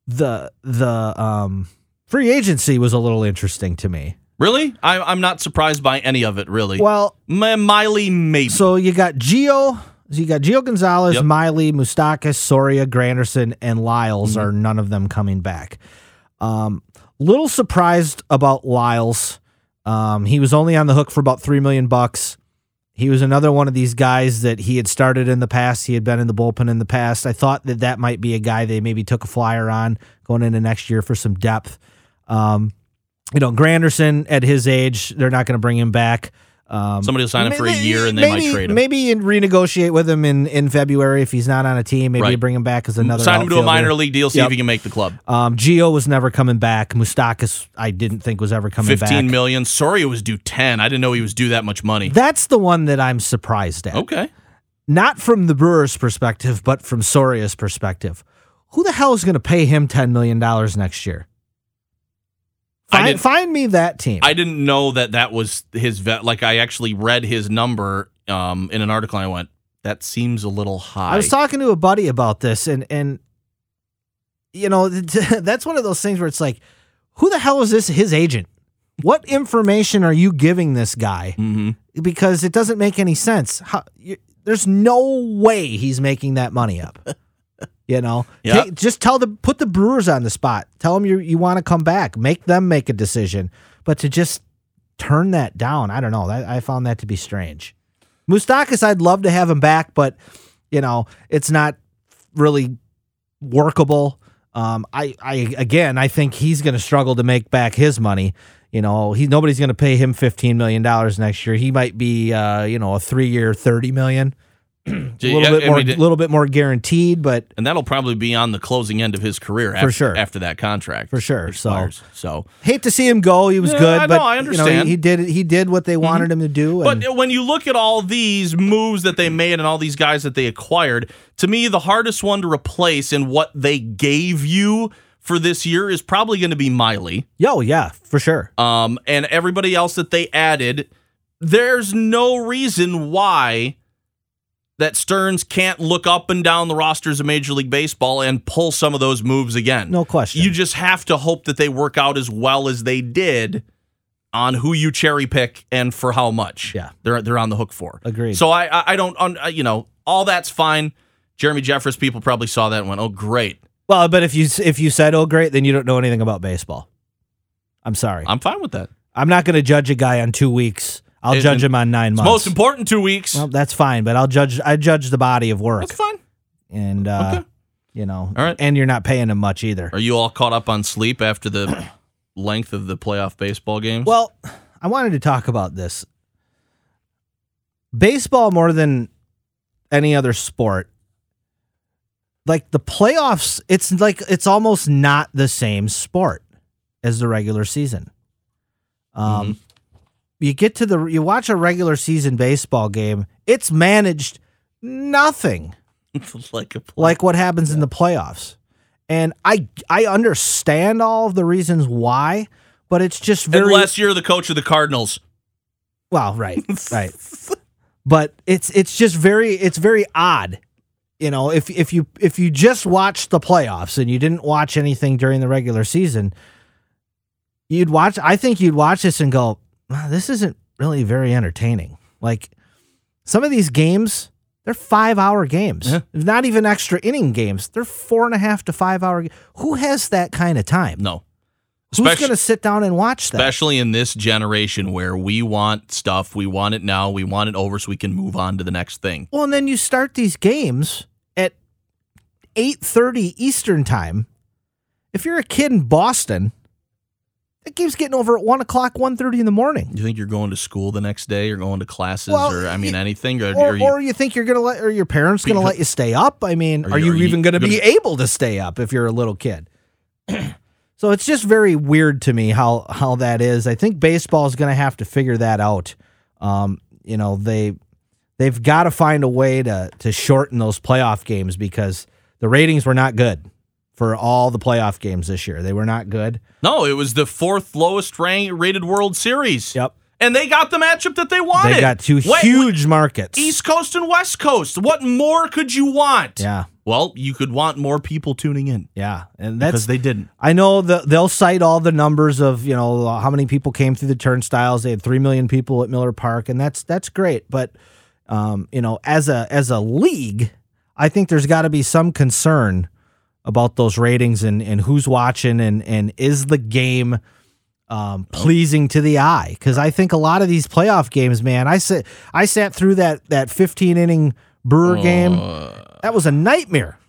the the um free agency was a little interesting to me. Really, I, I'm not surprised by any of it. Really, Well, M- Miley maybe. So you got Gio, you got Gio Gonzalez, Yep. Miley, Moustakas, Soria, Granderson, and Lyles Mm-hmm. are none of them coming back. Um, little surprised about Lyles. Um, he was only on the hook for about three million bucks. He was another one of these guys that he had started in the past. He had been in the bullpen in the past. I thought that that might be a guy they maybe took a flyer on going into next year for some depth. Um, you know, Granderson at his age, they're not going to bring him back. Um, Somebody will sign him for a year and they maybe, might trade him. Maybe in- renegotiate with him in, in February if he's not on a team. Maybe Right. you bring him back as another. Sign him to a minor league deal, see Yep. if he can make the club. Um, Gio was never coming back. Moustakas, I didn't think was ever coming Fifteen back. million. Soria was due ten. I didn't know he was due that much money. That's the one that I'm surprised at. Okay. Not from the Brewers' perspective, but from Soria's perspective. Who the hell is going to pay him ten million dollars next year? I Find, find me that team. I didn't know that that was his vet. Like I actually read his number um, in an article. and I went, that seems a little high. I was talking to a buddy about this, and and you know that's one of those things where it's like, who the hell is this? His agent? What information are you giving this guy? hmm Because it doesn't make any sense. How, you, there's no way he's making that money up. You know, Yeah. Take- just tell the put the Brewers on the spot. Tell them you you want to come back. Make them make a decision. But to just turn that down, I don't know. That, I found that to be strange. Moustakas, I'd love to have him back, but you know, it's not really workable. Um, I, I again, I think he's going to struggle to make back his money. You know, he nobody's going to pay him fifteen million dollars next year. He might be, uh, you know, a three-year, thirty million. a little bit I more, mean, little bit more guaranteed, but and that'll probably be on the closing end of his career For after, sure. after that contract For sure. So- expires. So, hate to see him go. He was Yeah, good, but know, I you know, understand. Mm-hmm. he, he did he did what they wanted him to do. And But when you look at all these moves that they made and all these guys that they acquired, to me, the hardest one to replace in what they gave you for this year is probably going to be Miley. yo, yeah, for sure. Um, and everybody else that they added, there's no reason why that Stearns can't look up and down the rosters of Major League Baseball and pull some of those moves again. No question. You just have to hope that they work out as well as they did on who you cherry pick and for how much. Yeah. they're they're on the hook for. Agreed. So I I, don't un, you know all that's fine. Jeremy Jeffress people probably saw that and went, oh great, Well, but if you if you said oh great, then you don't know anything about baseball. I'm sorry. I'm, I'm fine with that. I'm not going to judge a guy on two weeks. I'll judge him on nine months. most important two weeks. Well, that's fine, but I'll judge. I judge the body of work, that's fine. and uh, Okay. you know, All right. and you're not paying him much either. Are you all caught up on sleep after the length of the playoff baseball games? Well, I wanted to talk about this. Baseball more than any other sport. Like the playoffs, it's like it's almost not the same sport as the regular season. Um you get to the you watch a regular season baseball game, it's managed nothing like a like what happens in the playoffs. And I I understand all of the reasons why, but it's just very unless you're the coach of the Cardinals. well, right, right. But it's it's just very it's very odd. You know, if if you if you just watched the playoffs and you didn't watch anything during the regular season, you'd watch I think you'd watch this and go, wow, this isn't really very entertaining. Like some of these games, they're five hour games. Yeah. Not even extra inning games. They're four and a half to five hour. ga- Who has that kind of time? No. Who's going to sit down and watch that? Especially in this generation where we want stuff, we want it now, we want it over so we can move on to the next thing. Well, and then you start these games at eight thirty Eastern time. If you're a kid in Boston, that game's getting over at one o'clock, 1.30 in the morning. You think you're going to school the next day or going to classes Well, or I mean y- anything? Or, Or, you, or you think you're gonna let, or your parents gonna let you stay up? I mean, Are are you- you, are you even gonna be gonna- able to stay up if you're a little kid? so it's just very weird to me how how that is. I think baseball is gonna have to figure that out. Um, you know, they they've got to find a way to to shorten those playoff games because the ratings were not good for all the playoff games this year. They were not good. no, it was the fourth lowest rank, rated World Series. Yep. And they got the matchup that they wanted. They got two Wait, huge markets. East Coast and West Coast. What more could you want? Yeah. Well, you could want more people tuning in Yeah. And because that's they didn't. I know that they'll cite all the numbers of you know how many people came through the turnstiles. They had three million people at Miller Park, and that's that's great. But um, you know, as a as a league, I think there's got to be some concern about those ratings and and who's watching and and is the game um, pleasing to the eye? Because I think a lot of these playoff games, man, I sat I sat through that that 15 inning Brewer game. That was a nightmare.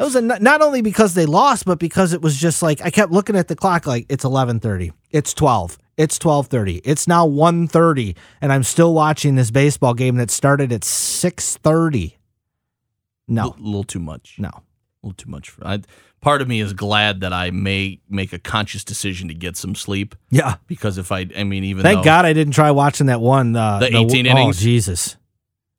It was a, not only because they lost, but because it was just like I kept looking at the clock, like it's eleven thirty, it's twelve, it's twelve thirty, it's now one thirty, and I'm still watching this baseball game that started at six thirty. A No, A little too much. no, A little too much. For, I, part of me is glad that I may make a conscious decision to get some sleep yeah. because if I, I mean, even Thank though, God I didn't try watching that one. Uh, The 18 oh, innings? Jesus.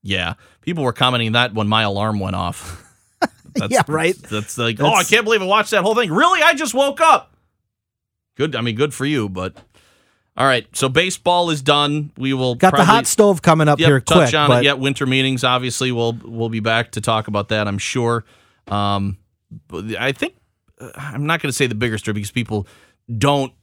yeah, people were commenting that when my alarm went off. That's, Yeah, right. That's, like, oh, I can't believe I watched that whole thing. Really? I just woke up. Good. I mean, good for you, but all right. So baseball is done. We will Got probably, the hot stove coming up Yep, here touch quick, on but it. Yeah, winter meetings. Obviously, we'll we'll be back to talk about that. I'm sure. Um, I think uh, I'm not going to say the bigger story because people don't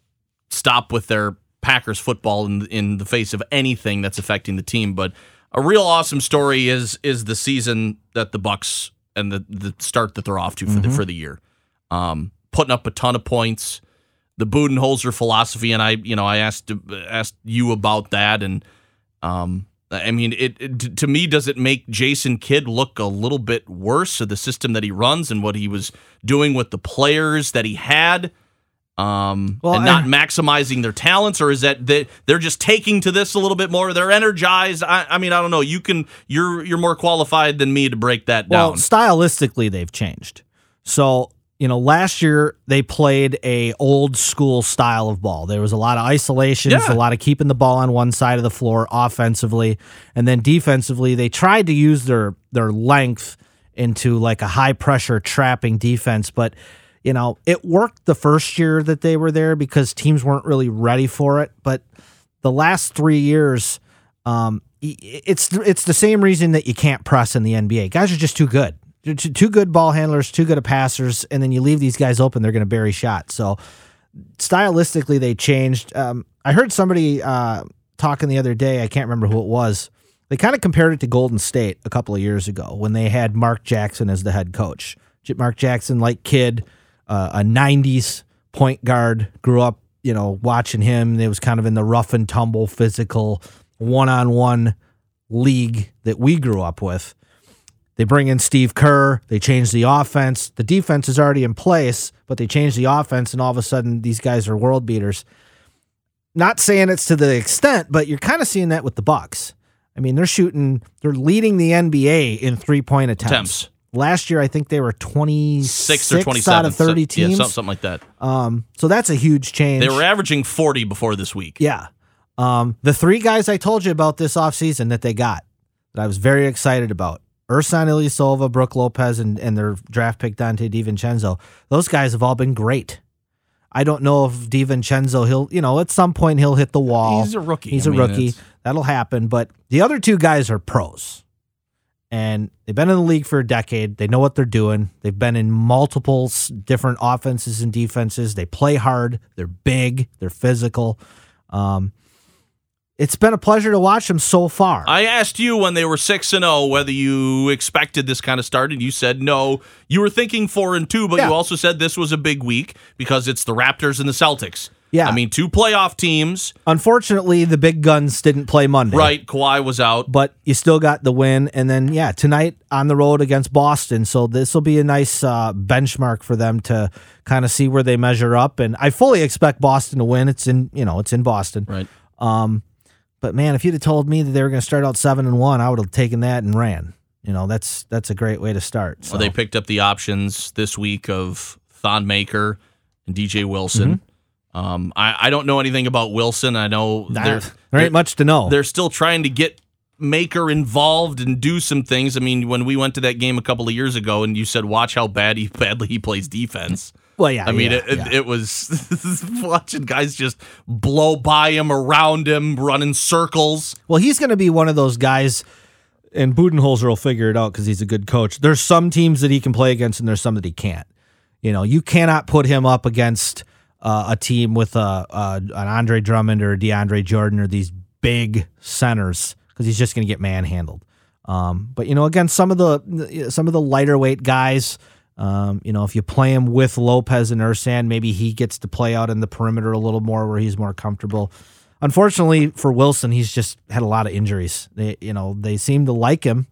stop with their Packers football in in the face of anything that's affecting the team. But a real awesome story is is the season that the Bucks and the the start that they're off to for the for the year, um, putting up a ton of points. The Budenholzer philosophy, and I, you know, I asked asked you about that, and um, I mean, it, it to me does it make Jason Kidd look a little bit worse of the system that he runs and what he was doing with the players that he had? um, Well, and not I- maximizing their talents, or is that they, they're just taking to this a little bit more? They're energized. I, I mean, I don't know. You can you're you're more qualified than me to break that Well, down. Well, stylistically, they've changed. So you know, last year they played a old school style of ball. There was a lot of isolations, Yeah. a lot of keeping the ball on one side of the floor offensively, and then defensively they tried to use their their length into like a high pressure trapping defense, but you know, it worked the first year that they were there because teams weren't really ready for it, but the last 3 years um, it's it's the same reason that you can't press in the NBA. Guys are just too good. Too good ball handlers, too good passers, and then you leave these guys open, they're going to bury shots. So stylistically, they changed. Um, I heard somebody uh, talking the other day. I can't remember who it was. They kind of compared it to Golden State a couple of years ago when they had Mark Jackson as the head coach. Mark Jackson, like Kidd, uh, a '90s point guard, grew up, you know, watching him. It was kind of in the rough and tumble, physical, one-on-one league that we grew up with. They bring in Steve Kerr. They change the offense. The defense is already in place, but they change the offense, and all of a sudden, these guys are world beaters. Not saying it's to the extent, but you're kind of seeing that with the Bucks. I mean, they're shooting, they're leading the NBA in three point attempts. Attempts. Last year, I think they were 26 or twenty seven out of 30 Yeah, teams. something, something like that. Um, so that's a huge change. They were averaging forty before this week. Yeah. Um, the three guys I told you about this offseason that they got that I was very excited about Ersan Ilyasova, Brook Lopez, and, and their draft pick Donte DiVincenzo. Those guys have all been great. I don't know if DiVincenzo, he'll, you know, at some point he'll hit the wall. He's a rookie. He's I a mean, rookie. it's- That'll happen. But the other two guys are pros. And they've been in the league for a decade. They know what they're doing. They've been in multiple different offenses and defenses. They play hard. They're big. They're physical. Um, it's been a pleasure to watch them so far. I asked you when they were six and zero whether you expected this kind of start, and you said no. You were thinking four and two, but Yeah. you also said this was a big week because it's the Raptors and the Celtics. Yeah. I mean, two playoff teams. Unfortunately, the big guns didn't play Monday. Right, Kawhi was out. but you still got the win. And then, yeah, tonight on the road against Boston. So this will be a nice uh, benchmark for them to kind of see where they measure up. And I fully expect Boston to win. It's in, you know, it's in Boston. Right. Um, but man, if you'd have told me that they were going to start out seven and one, I would have taken that and ran. You know, that's that's a great way to start. So Well, they picked up the options this week of Thon Maker and DJ Wilson. Mm-hmm. Um, I, I don't know anything about Wilson. I know Nah, there ain't much to know. they're still trying to get Maker involved and do some things. I mean, when we went to that game a couple of years ago, and you said, "Watch how bad he badly he plays defense." Well, yeah. I mean, yeah, it, it, yeah. it was watching guys just blow by him, around him, running circles. Well, he's going to be one of those guys, and Budenholzer will figure it out because he's a good coach. There's some teams that he can play against, and there's some that he can't. You know, you cannot put him up against uh, a team with a, uh, an Andre Drummond or a DeAndre Jordan or these big centers because he's just going to get manhandled. Um, but you know, again, some of the some of the lighter weight guys. Um, you know, if you play him with Lopez and Ersan, maybe he gets to play out in the perimeter a little more where he's more comfortable. Unfortunately for Wilson, he's just had a lot of injuries. They, you know, they seem to like him,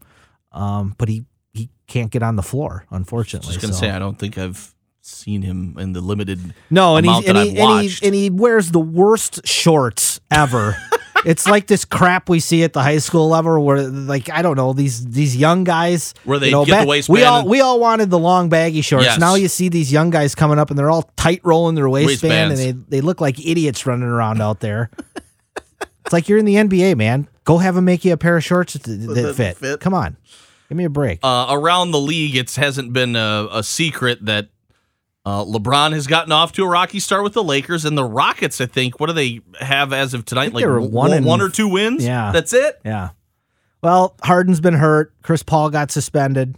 um, but he he can't get on the floor. Unfortunately, Just gonna So- say, I don't think I've seen him in the limited no, and, amount he's, and, that he, I've and, he, and he wears the worst shorts ever. it's like this crap we see at the high school level, where like I don't know these these young guys Where they you know, get the waistband We all and- we all wanted the long baggy shorts. Yes. Now you see these young guys coming up and they're all tight rolling their waistband, Waistbands. and they they look like idiots running around out there. it's like you're in the NBA, man. Go have them make you a pair of shorts that, that fit. fit. Come on, give me a break. uh, around the league, it hasn't been a, a secret that uh, LeBron has gotten off to a rocky start with the Lakers and the Rockets. I think. What do they have as of tonight? Like one, one and- one or two wins. Yeah. that's it. Yeah. Well, Harden's been hurt. Chris Paul got suspended.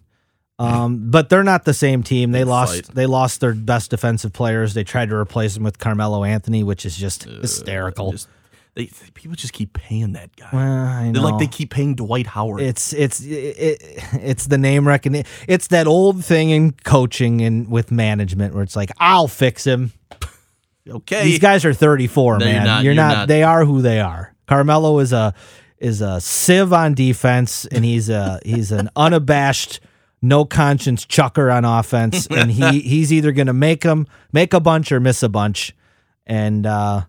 Um, but they're not the same team. They lost. fight. They lost their best defensive players. They tried to replace him with Carmelo Anthony, which is just hysterical. Just, they, people just keep paying that guy. Well, They're like they keep paying Dwight Howard. It's it's it, it's the name recognition. It's that old thing in coaching and with management where it's like I'll fix him. okay. These guys are 34, No, you're man. not. You're, You're not, not. They are who they are. Carmelo is a is a sieve on defense, and he's a he's an unabashed no conscience chucker on offense, and he he's either going to make them make a bunch or miss a bunch, and uh,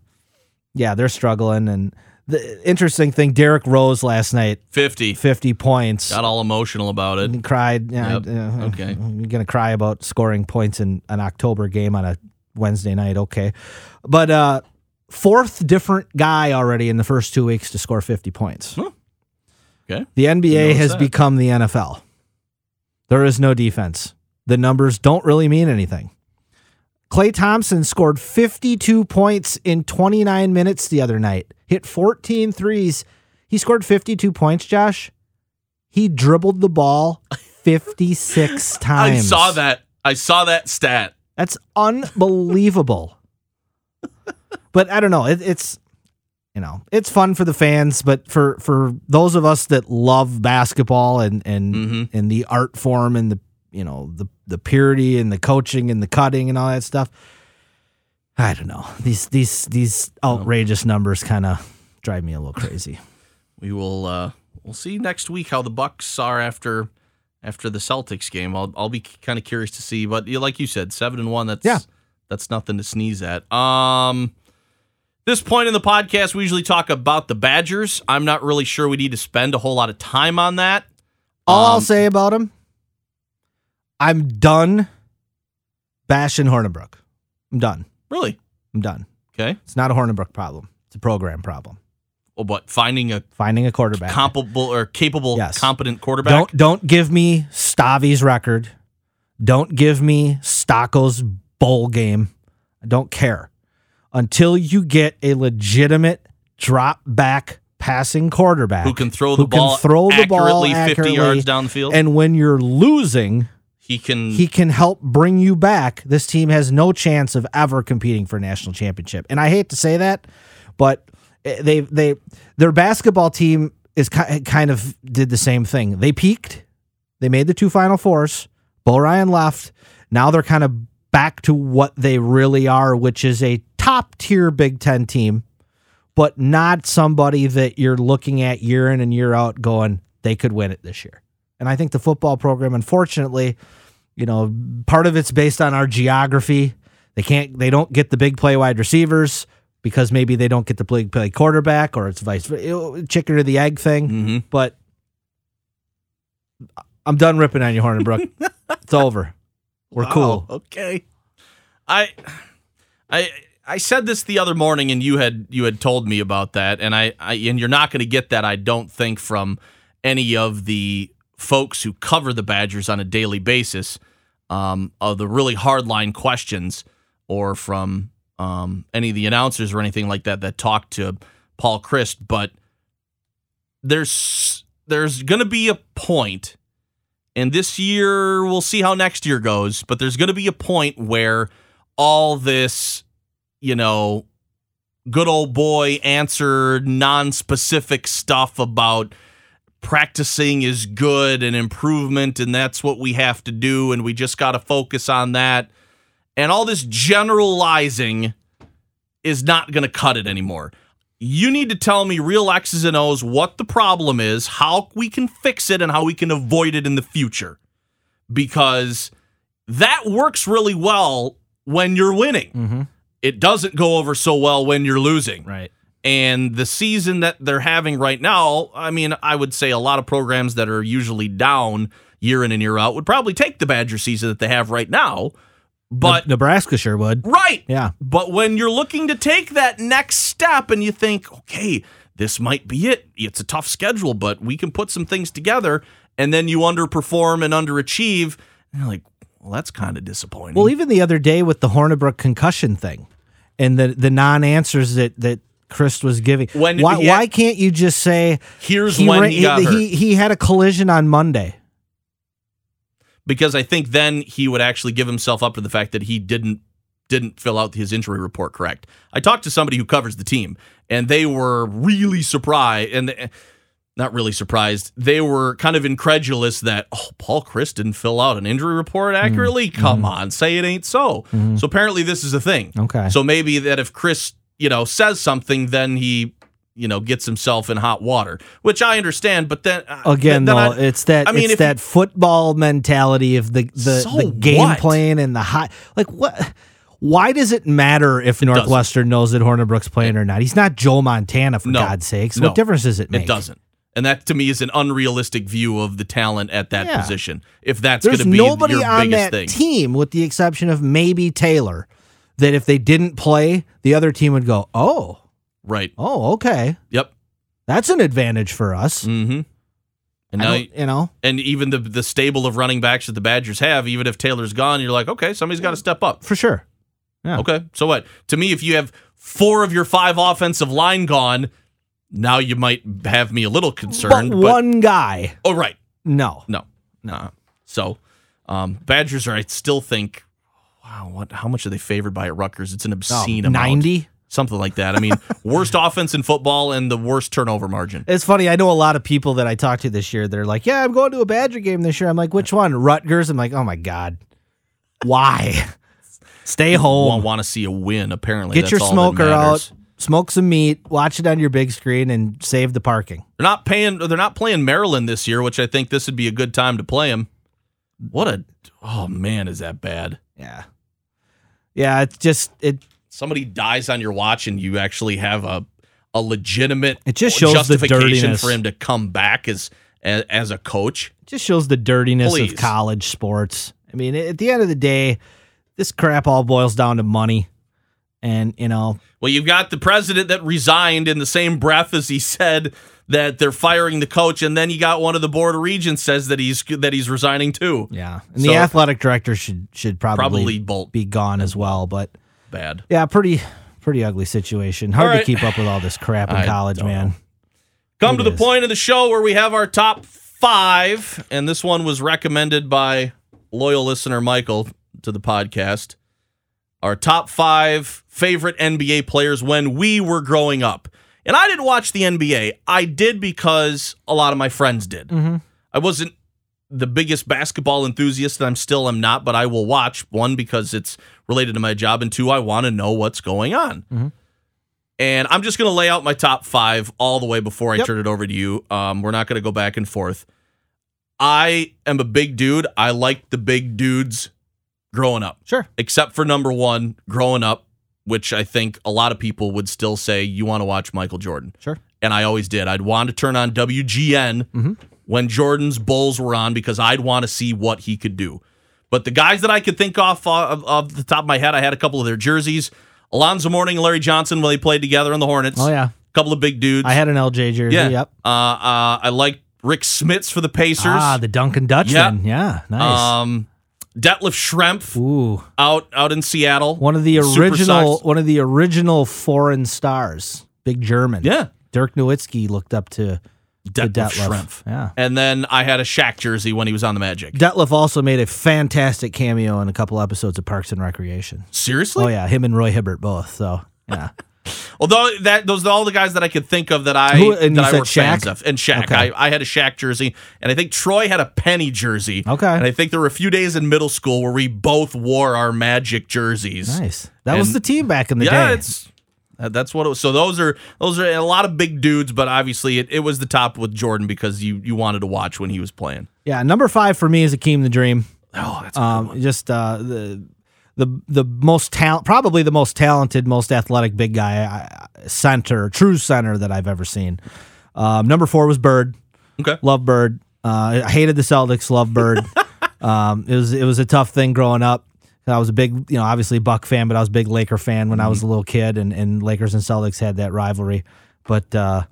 yeah, they're struggling. And the interesting thing, Derrick Rose last night, 50. fifty points, Got all emotional about it. and cried. Yeah, Yep. uh, Okay. you're gonna cry about scoring points in an October game on a Wednesday night. Okay, but uh, fourth different guy already in the first two weeks to score fifty points. Okay. The NBA has that. become the NFL. There is no defense. The numbers don't really mean anything. Klay Thompson scored 52 points in 29 minutes the other night, hit 14 threes. He scored 52 points, Josh. He dribbled the ball 56 times. I saw that. I saw that stat. That's unbelievable. but I don't know. It, it's you know it's fun for the fans, but for for those of us that love basketball and and Mhm. and the art form and the you know the the purity and the coaching and the cutting and all that stuff. I don't know. These these these outrageous numbers kind of drive me a little crazy. We will uh we'll see next week how the Bucks are after after the Celtics game. I'll I'll be kind of curious to see, but like you said, 7 and 1 that's Yeah. that's nothing to sneeze at. Um this point in the podcast we usually talk about the Badgers. I'm not really sure we need to spend a whole lot of time on that. All I'll Um, say about him, I'm done bashing Hornibrook. I'm done. Really? I'm done. Okay. It's not a Hornibrook problem. It's a program problem. Well, but finding a Finding a quarterback. comparable or capable, Yes. competent quarterback. Don't don't give me Stave's record. Don't give me Stocco's bowl game. I don't care. Until you get a legitimate drop back passing quarterback who can throw the who can ball throw the ball accurately 50 yards down the field. And when you're losing, he can he can help bring you back. This team has no chance of ever competing for a national championship. And I hate to say that, but eh, they they their basketball team is kind of did the same thing. They peaked. They made the two final fours. Bo Ryan left. Now they're kind of back to what they really are, which is a top tier Big 10 team, but not somebody that you're looking at year in and year out going, they could win it this year. And I think the football program, unfortunately, you know, part of it's based on our geography. They can't, they don't get the big play wide receivers because maybe they don't get the big play quarterback or it's vice chicken or the egg thing. Mhm. But I'm done ripping on you, Hornibrook. it's over. We're Wow, cool. Okay. I I I said this the other morning and you had you had told me about that and I, I and you're not going to get that I don't think from any of the folks who cover the Badgers on a daily basis um, of the really hardline questions or from um, any of the announcers or anything like that that talk to Paul Chryst but there's there's going to be a point and this year, we'll see how next year goes. But there's going to be a point where all this, you know, good old boy answer, non specific stuff about practicing is good and improvement, and that's what we have to do, and we just got to focus on that. And all this generalizing is not going to cut it anymore. You need to tell me real X's and O's what the problem is, how we can fix it, and how we can avoid it in the future. Because that works really well when you're winning. Mm-hmm. It doesn't go over so well when you're losing. Right. And the season that they're having right now, I mean, I would say a lot of programs that are usually down year in and year out would probably take the Badger season that they have right now. But Nebraska sure would. right. Yeah. But when you're looking to take that next step and you think, okay, this might be it. It's a tough schedule, but we can put some things together. And then you underperform and underachieve. And you're like, well, that's kind of disappointing. Well, even the other day with the Hornibrook concussion thing and the the non answers that that Chryst was giving. When- why why can't you just say Here's when he got hurt. he he had a collision on Monday? because I think then he would actually give himself up to the fact that he didn't didn't fill out his injury report correct. I talked to somebody who covers the team, and they were really surprised, and they- not really surprised. They were kind of incredulous that oh, Paul Chryst didn't fill out an injury report mm-hmm. accurately. Come mm-hmm. on, say it ain't so. Mm-hmm. So apparently, this is a thing. Okay. So maybe that if Chryst, you know, says something, then he, you know gets himself in hot water, which I understand. But then uh, Again, then though, I- it's that I mean, it's that football mentality of the the, So the game what? plan and the high. Like what? Why does it matter if doesn't. Northwestern knows that Hornibrook's playing or not? He's not Joe Montana for No. God's sakes. No. What difference does it make? It doesn't. And that to me is an unrealistic view of the talent at that Yeah. position. If that's going to be nobody your on biggest that thing. team, with the exception of maybe Taylor, that if they didn't play, the other team would go, "Oh, right. oh, okay, Yep. that's an advantage for us." Mm-hmm. And I now, you know, and even the the stable of running backs that the Badgers have, even if Taylor's gone, you're like, okay, somebody's got to step up. for sure. Yeah. Okay, so what? To me, if you have four of your five offensive line gone, now you might have me a little But concerned. But, one guy, oh, right, no. no, no. So, um, Badgers are. I still think. Wow, what? How much are they favored by at Rutgers? It's an oh, obscene amount. Oh, Ninety. something like that. I mean, worst offense in football and the worst turnover margin. It's funny. I know a lot of people that I talked to this year. They're like, "Yeah, I'm going to a Badger game this year." I'm like, "Which one?" Rutgers. I'm like, "Oh my god, why? Stay home. Want, want to see a win? Apparently, Get That's your smoker out, smoke some meat, watch it on your big screen, and save the parking." They're not paying. They're not playing Maryland this year, which I think this would be a good time to play them. What a oh man, is that bad? Yeah, yeah. It's just it. Somebody dies on your watch, and you actually have a a legitimate It just shows the justification for him to come back as as, as a coach. just shows the dirtiness Please. of college sports. I mean, at the end of the day, this crap all boils down to money, and you know, Well, you've got the president that resigned in the same breath as he said that they're firing the coach, and then you got one of the board of regents says that he's that he's resigning too. yeah. And So- the athletic director should should probably, Probably bolt be gone as well. But bad. yeah, pretty pretty ugly situation. Hard All to keep up with all this crap in I college, man. know. Come It to the point of the show where we have our top five, and this one was recommended by loyal listener Michael to the podcast. Our top five favorite NBA players when we were growing up. And I didn't watch the NBA. I did because a lot of my friends did. I wasn't the biggest basketball enthusiast, and I'm still am not, but I will watch one because it's related to my job, and two, I want to know what's going on. And I'm just going to lay out my top five all the way before I Yep. turn it over to you. Um, we're not going to go back and forth. I am a big dude. I like the big dudes growing up, Sure. except for number one, growing up, which I think a lot of people would still say you want to watch Michael Jordan. Sure. And I always did. I'd want to turn on WGN when Jordan's Bulls were on because I'd want to see what he could do. But the guys that I could think off of, of the top of my head, I had a couple of their jerseys. Alonzo Mourning and Larry Johnson when they played together on the Hornets. Oh yeah, a couple of big dudes. I had an LJ jersey. yeah. Yep. Uh, uh, I like Rick Smits for the Pacers. Ah, the Dunking Dutchman. Yeah, nice. Um, Detlef Schrempf Ooh, out out in Seattle. one of the original, one of the original foreign stars. Big German. Yeah. Dirk Nowitzki looked up to, to Detlef Detlef. Schrempf. Yeah. And then I had a Shaq jersey when he was on the Magic. Detlef also made a fantastic cameo in a couple episodes of Parks and Recreation. Seriously? Oh yeah, him and Roy Hibbert both. So yeah, Although that those are all the guys that I could think of that I Who- and that I were fans of. And Shaq, Okay. I, I had a Shaq jersey, and I think Troy had a Penny jersey. Okay. And I think there were a few days in middle school where we both wore our Magic jerseys. nice. That was the team back in the yeah, day. it's that's what it was. So those are those are a lot of big dudes, but obviously it, it was the top with Jordan because you you wanted to watch when he was playing. yeah, number five for me is Akeem the Dream. Oh, that's Um, just uh, the the the most talent, probably the most talented, most athletic big guy center, true center that I've ever seen. Um, number four was Bird. Okay. Love Bird. Uh, I hated the Celtics. Love Bird. um, it was it was a tough thing growing up. I was a big, you know, obviously Buck fan, but I was a big Laker fan when I was a little kid, and, and Lakers and Celtics had that rivalry. But uh,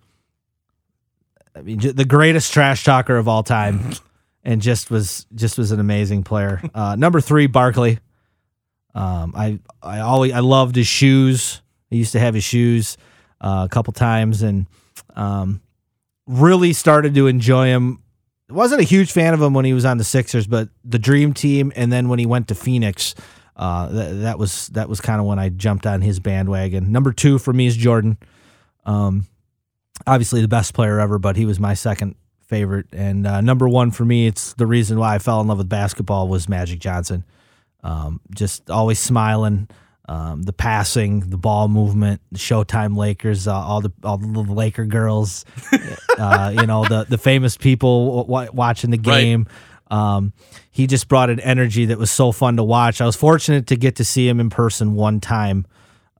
I mean, j- the greatest trash talker of all time, and just was just was an amazing player. Uh, number three, Barkley. Um, I I always I loved his shoes. I used to have his shoes uh, a couple times, and um, really started to enjoy him. Wasn't a huge fan of him when he was on the Sixers, but the Dream Team, and then when he went to Phoenix, uh, that, was that was kind of when I jumped on his bandwagon. Number two for me is Jordan. Um, obviously the best player ever, but he was my second favorite. And uh, number one for me, it's the reason why I fell in love with basketball was Magic Johnson. Um, just always smiling, um, the passing, the ball movement, the Showtime Lakers, uh, all the all the little Laker girls, uh, you know, the the famous people w- watching the Right. game. Um, he just brought an energy that was so fun to watch. I was fortunate to get to see him in person one time.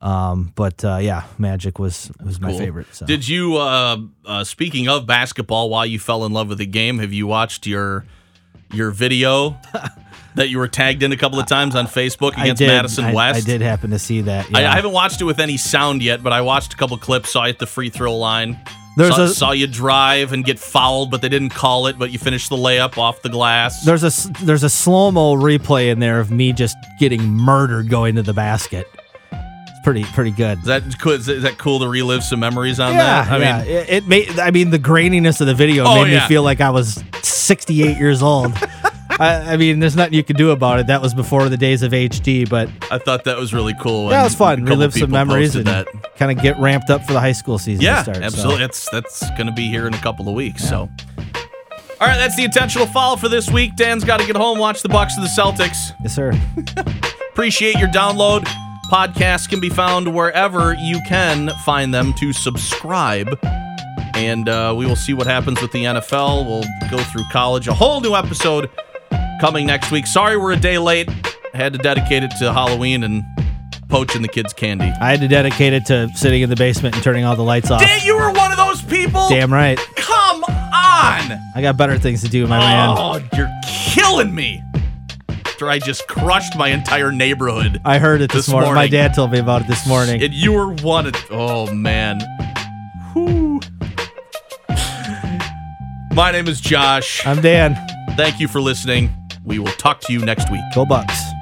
Um, but uh, yeah, Magic was was my favorite. So. Did you, uh, uh, speaking of basketball, why you fell in love with the game? Have you watched your your video that you were tagged in a couple of times on Facebook against did. Madison I, West? I did happen to see that. I, yeah. I haven't watched it with any sound yet, but I watched a couple clips. Saw you at the free throw line. There's saw, a- saw you drive and get fouled, but they didn't call it. But you finished the layup off the glass. There's a there's a slow mo replay in there of me just getting murdered going to the basket. It's pretty pretty good. Is that cool? Is that cool to relive some memories on yeah, that? I yeah. mean, it, it made. I mean, the graininess of the video Oh, made yeah. me feel like I was 68 years old. I, I mean, there's nothing you could do about it. That was before the days of HD, but I thought that was really cool. yeah, it was fun. Relive some memories and that. kind of get ramped up for the high school season. to Yeah, start, so. absolutely. That's that's going to be here in a couple of weeks. So, all right, that's the intentional foul for this week. Dan's got to get home, watch the Bucks of the Celtics. Yes, sir. Appreciate your download. Podcasts can be found wherever you can find them to subscribe. And uh, we will see what happens with the NFL. We'll go through college. A whole new episode coming next week. Sorry we're a day late. I had to dedicate it to Halloween and poaching the kids' candy. I had to dedicate it to sitting in the basement and turning all the lights off. Dan, you were one of those people. Damn right. Come on. I got better things to do, in my oh, man. Oh, you're killing me. After I just crushed my entire neighborhood. I heard it this, This morning. My dad told me about it this morning. And you were one of. Oh, man. Whew. My name is Josh. I'm Dan. Thank you for listening. We will talk to you next week. Go Bucks.